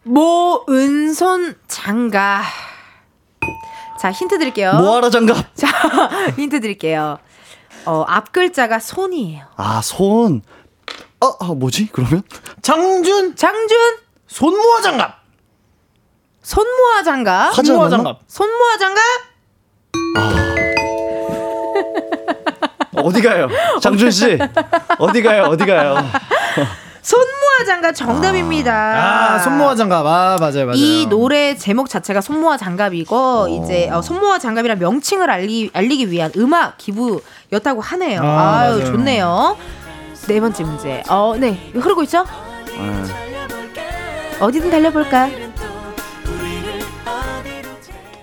모은손 장갑. 자 힌트 드릴게요. 모아라 장갑? 자 힌트 드릴게요. 어, 앞 글자가 손이에요. 아, 손. 어, 아, 뭐지? 그러면? 장준! 장준 손모아 장갑. 손모아 장갑. 손모아? 장갑. 손모아 장갑. 어디 가요? 장준 씨. 어디 가요? 어디 가요? 손모아 손모아 장갑 정답입니다. 아, 손모아 장갑. 아, 맞아요, 맞아요. 이 노래 제목 자체가 손모아 장갑이고 이제 어, 손모아 장갑이란 명칭을 알리, 알리기 위한 음악 기부였다고 하네요. 아, 아, 유 맞아요. 좋네요. 네 번째 문제. 어, 네 흐르고 있죠? 아, 어디든 달려볼까?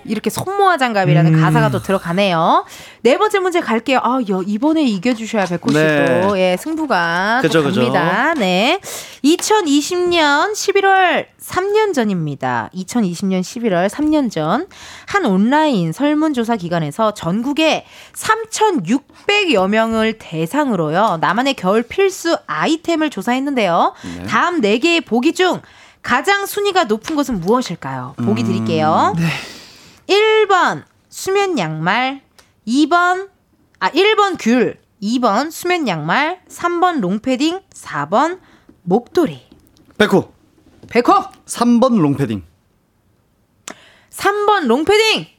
이렇게 손모아 장갑이라는 음. 가사가 또 들어가네요. 네 번째 문제 갈게요. 아, 여, 이번에 이겨주셔야 백호 씨도 네. 예, 승부가 그죠. 갑니다. 네. 2020년 11월 3년 전입니다. 2020년 11월 3년 전 한 온라인 설문조사 기관에서 전국에 3,600여 명을 대상으로요. 나만의 겨울 필수 아이템을 조사했는데요. 다음 4개의 보기 중 가장 순위가 높은 것은 무엇일까요? 보기 드릴게요. 1번 수면 양말, 2번 아 1번 귤, 2번 수면 양말, 3번 롱패딩, 4번 목도리. 백호 백호 3번 롱패딩. 3번 롱패딩.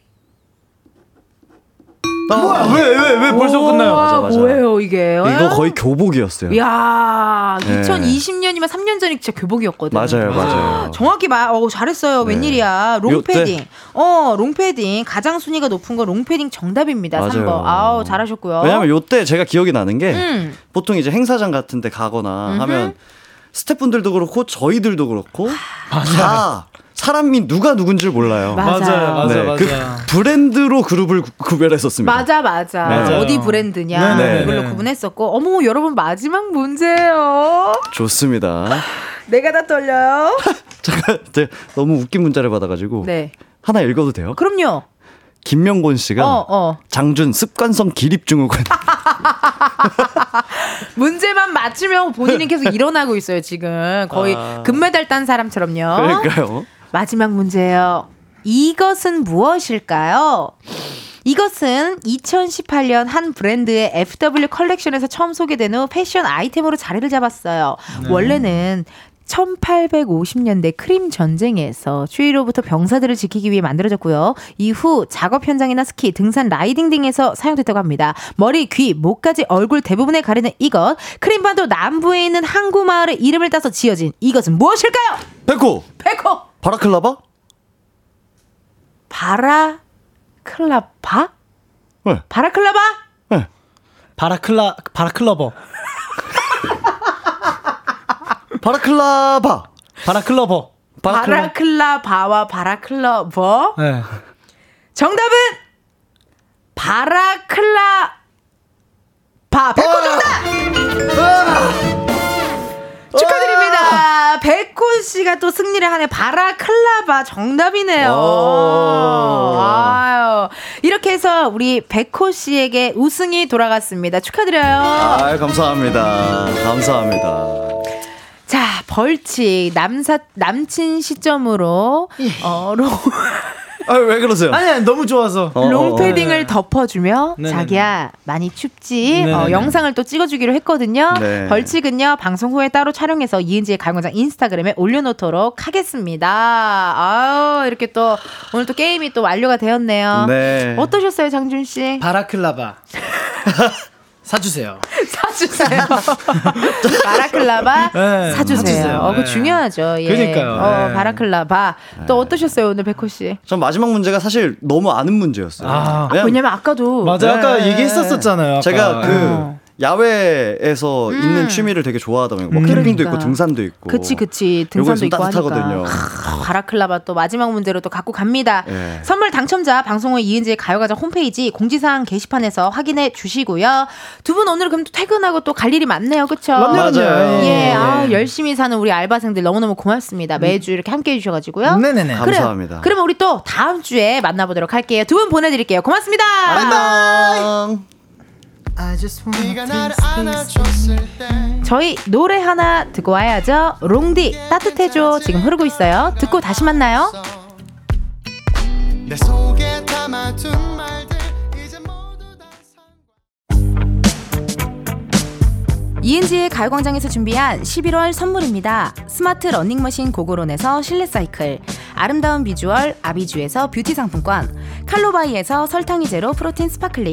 뭐야? 왜왜 왜 벌써 끝나요? 맞아 맞아. 뭐예요 이게? 이거 거의 교복이었어요. 야, 네. 2020년이면 3년 전이 진짜 교복이었거든. 맞아요 맞아요. 정확히 말, 어, 잘했어요. 네. 웬일이야. 롱패딩. 요때. 어, 롱패딩. 가장 순위가 높은 거 롱패딩 정답입니다. 맞아요. 3번. 아우, 잘하셨고요. 왜냐면 요때 제가 기억이 나는 게 음. 보통 이제 행사장 같은 데 가거나 음흠. 하면 스태프분들도 그렇고 저희들도 그렇고 다 사람이 누가 누군지 몰라요. 맞아요. 맞아요, 네, 맞아요. 그 브랜드로 그룹을 구- 구별했었습니다. 맞아, 맞아. 맞아요. 어디 브랜드냐. 네네네. 이걸로 구분했었고. 어머, 여러분, 마지막 문제예요. 좋습니다. 내가 다 떨려요. 제가 너무 웃긴 문자를 받아가지고 네. 하나 읽어도 돼요? 그럼요. 김명곤 씨가 어, 어. 장준 습관성 기립증후군 문제만 맞추면 본인이 계속 일어나고 있어요, 지금. 거의 아. 금메달 딴 사람처럼요. 그러니까요. 마지막 문제예요. 이것은 무엇일까요? 이것은 2018년 한 브랜드의 FW 컬렉션에서 처음 소개된 후 패션 아이템으로 자리를 잡았어요. 원래는 1850년대 크림 전쟁에서 추위로부터 병사들을 지키기 위해 만들어졌고요. 이후 작업 현장이나 스키, 등산, 라이딩 등에서 사용됐다고 합니다. 머리, 귀, 목까지 얼굴 대부분에 가리는 이것. 크림반도 남부에 있는 항구 마을의 이름을 따서 지어진 이것은 무엇일까요? 백호 백호! 바라클라바? 바라클라바? 네. 바라클라바? 네. 바라클라 바라클러버. 바라클라바. 바라클러버. 바라클라 바와 바라클러버? 네. 정답은 바라클라 바. 백호 정답! 축하드립니다. 백호 씨가 또 승리를 하네. 바라클라바 정답이네요. 오. 아유. 이렇게 해서 우리 백호 씨에게 우승이 돌아갔습니다. 축하드려요. 아, 감사합니다. 감사합니다. 자, 벌칙 남사 남친 시점으로 어, 롱, 아, 왜 그러세요? 아니, 아니 너무 좋아서. 어, 롱패딩을 덮어주며 네네네. 자기야 많이 춥지 어, 네네네. 영상을 또 찍어주기로 했거든요. 네. 벌칙은요 방송 후에 따로 촬영해서 이은지의 가요광장 인스타그램에 올려놓도록 하겠습니다. 아유 이렇게 또 오늘 또 게임이 또 완료가 되었네요. 네. 어떠셨어요 장준 씨? 바라클라바. 사주세요. 사주세요. 바라클라바 네, 사주세요. 사주세요. 어, 그 네. 중요하죠. 예. 그러니까요. 어, 네. 바라클라바. 또 어떠셨어요 오늘 백호 씨? 전 마지막 문제가 사실 너무 아는 문제였어요. 아. 왜냐면 왜냐면 아까도 맞아, 아까 네. 얘기했었었잖아요. 아까. 제가 그 어. 야외에서 있는 취미를 되게 좋아하다 보니까 뭐 캠핑도 음. 그러니까. 있고 등산도 있고. 그치 그치 등산도 좀 있고 따뜻하거든요. 하니까 하, 바라클라바 또 마지막 문제로 또 갖고 갑니다. 예. 선물 당첨자 방송 후 이은지의 가요가장 홈페이지 공지사항 게시판에서 확인해 주시고요. 두 분 오늘 그럼 또 퇴근하고 또 갈 일이 많네요, 그렇죠? 맞아요. 예, 아, 열심히 사는 우리 알바생들 너무너무 고맙습니다. 매주 이렇게 함께 해 주셔가지고. 네네네. 감- 감사합니다. 그러면 우리 또 다음 주에 만나보도록 할게요. 두 분 보내드릴게요. 고맙습니다. 안녕. 저희 노래 하나 듣고 와야죠. 롱디 따뜻해줘 지금 흐르고 있어요. 듣고 다시 만나요. 이은지의 가요광장에서 준비한 11월 선물입니다. 스마트 러닝머신 고고론에서 실내 사이클, 아름다운 비주얼 아비주에서 뷰티 상품권, 칼로바이에서 설탕이 제로 프로틴 스파클링,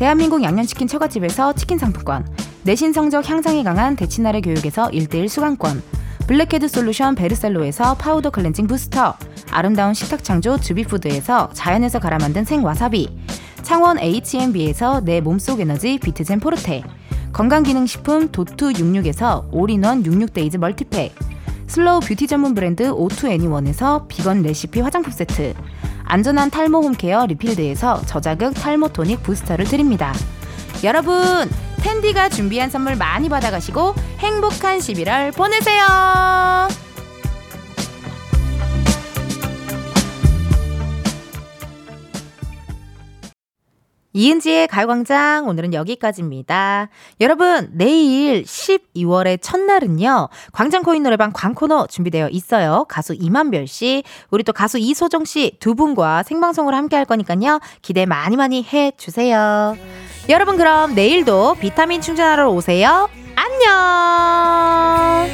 대한민국 양념치킨 처갓집에서 치킨 상품권. 내신 성적 향상에 강한 대치나래 교육에서 1대1 수강권. 블랙헤드 솔루션 베르셀로에서 파우더 클렌징 부스터. 아름다운 식탁 창조 주비푸드에서 자연에서 갈아 만든 생와사비. 창원 H&B에서 내 몸속 에너지 비트젠 포르테. 건강기능식품 도투 66에서 올인원 66데이즈 멀티팩. 슬로우 뷰티 전문 브랜드 오투 애니원에서 비건 레시피 화장품 세트. 안전한 탈모 홈케어 리필드에서 저자극 탈모 토닉 부스터를 드립니다. 여러분, 텐디가 준비한 선물 많이 받아가시고 행복한 11월 보내세요. 이은지의 가요광장 오늘은 여기까지입니다. 여러분 내일 12월의 첫날은요. 광장코인 노래방 광코너 준비되어 있어요. 가수 이만별 씨 우리 또 가수 이소정 씨 두 분과 생방송으로 함께 할 거니까요. 기대 많이 많이 해주세요. 여러분 그럼 내일도 비타민 충전하러 오세요. 안녕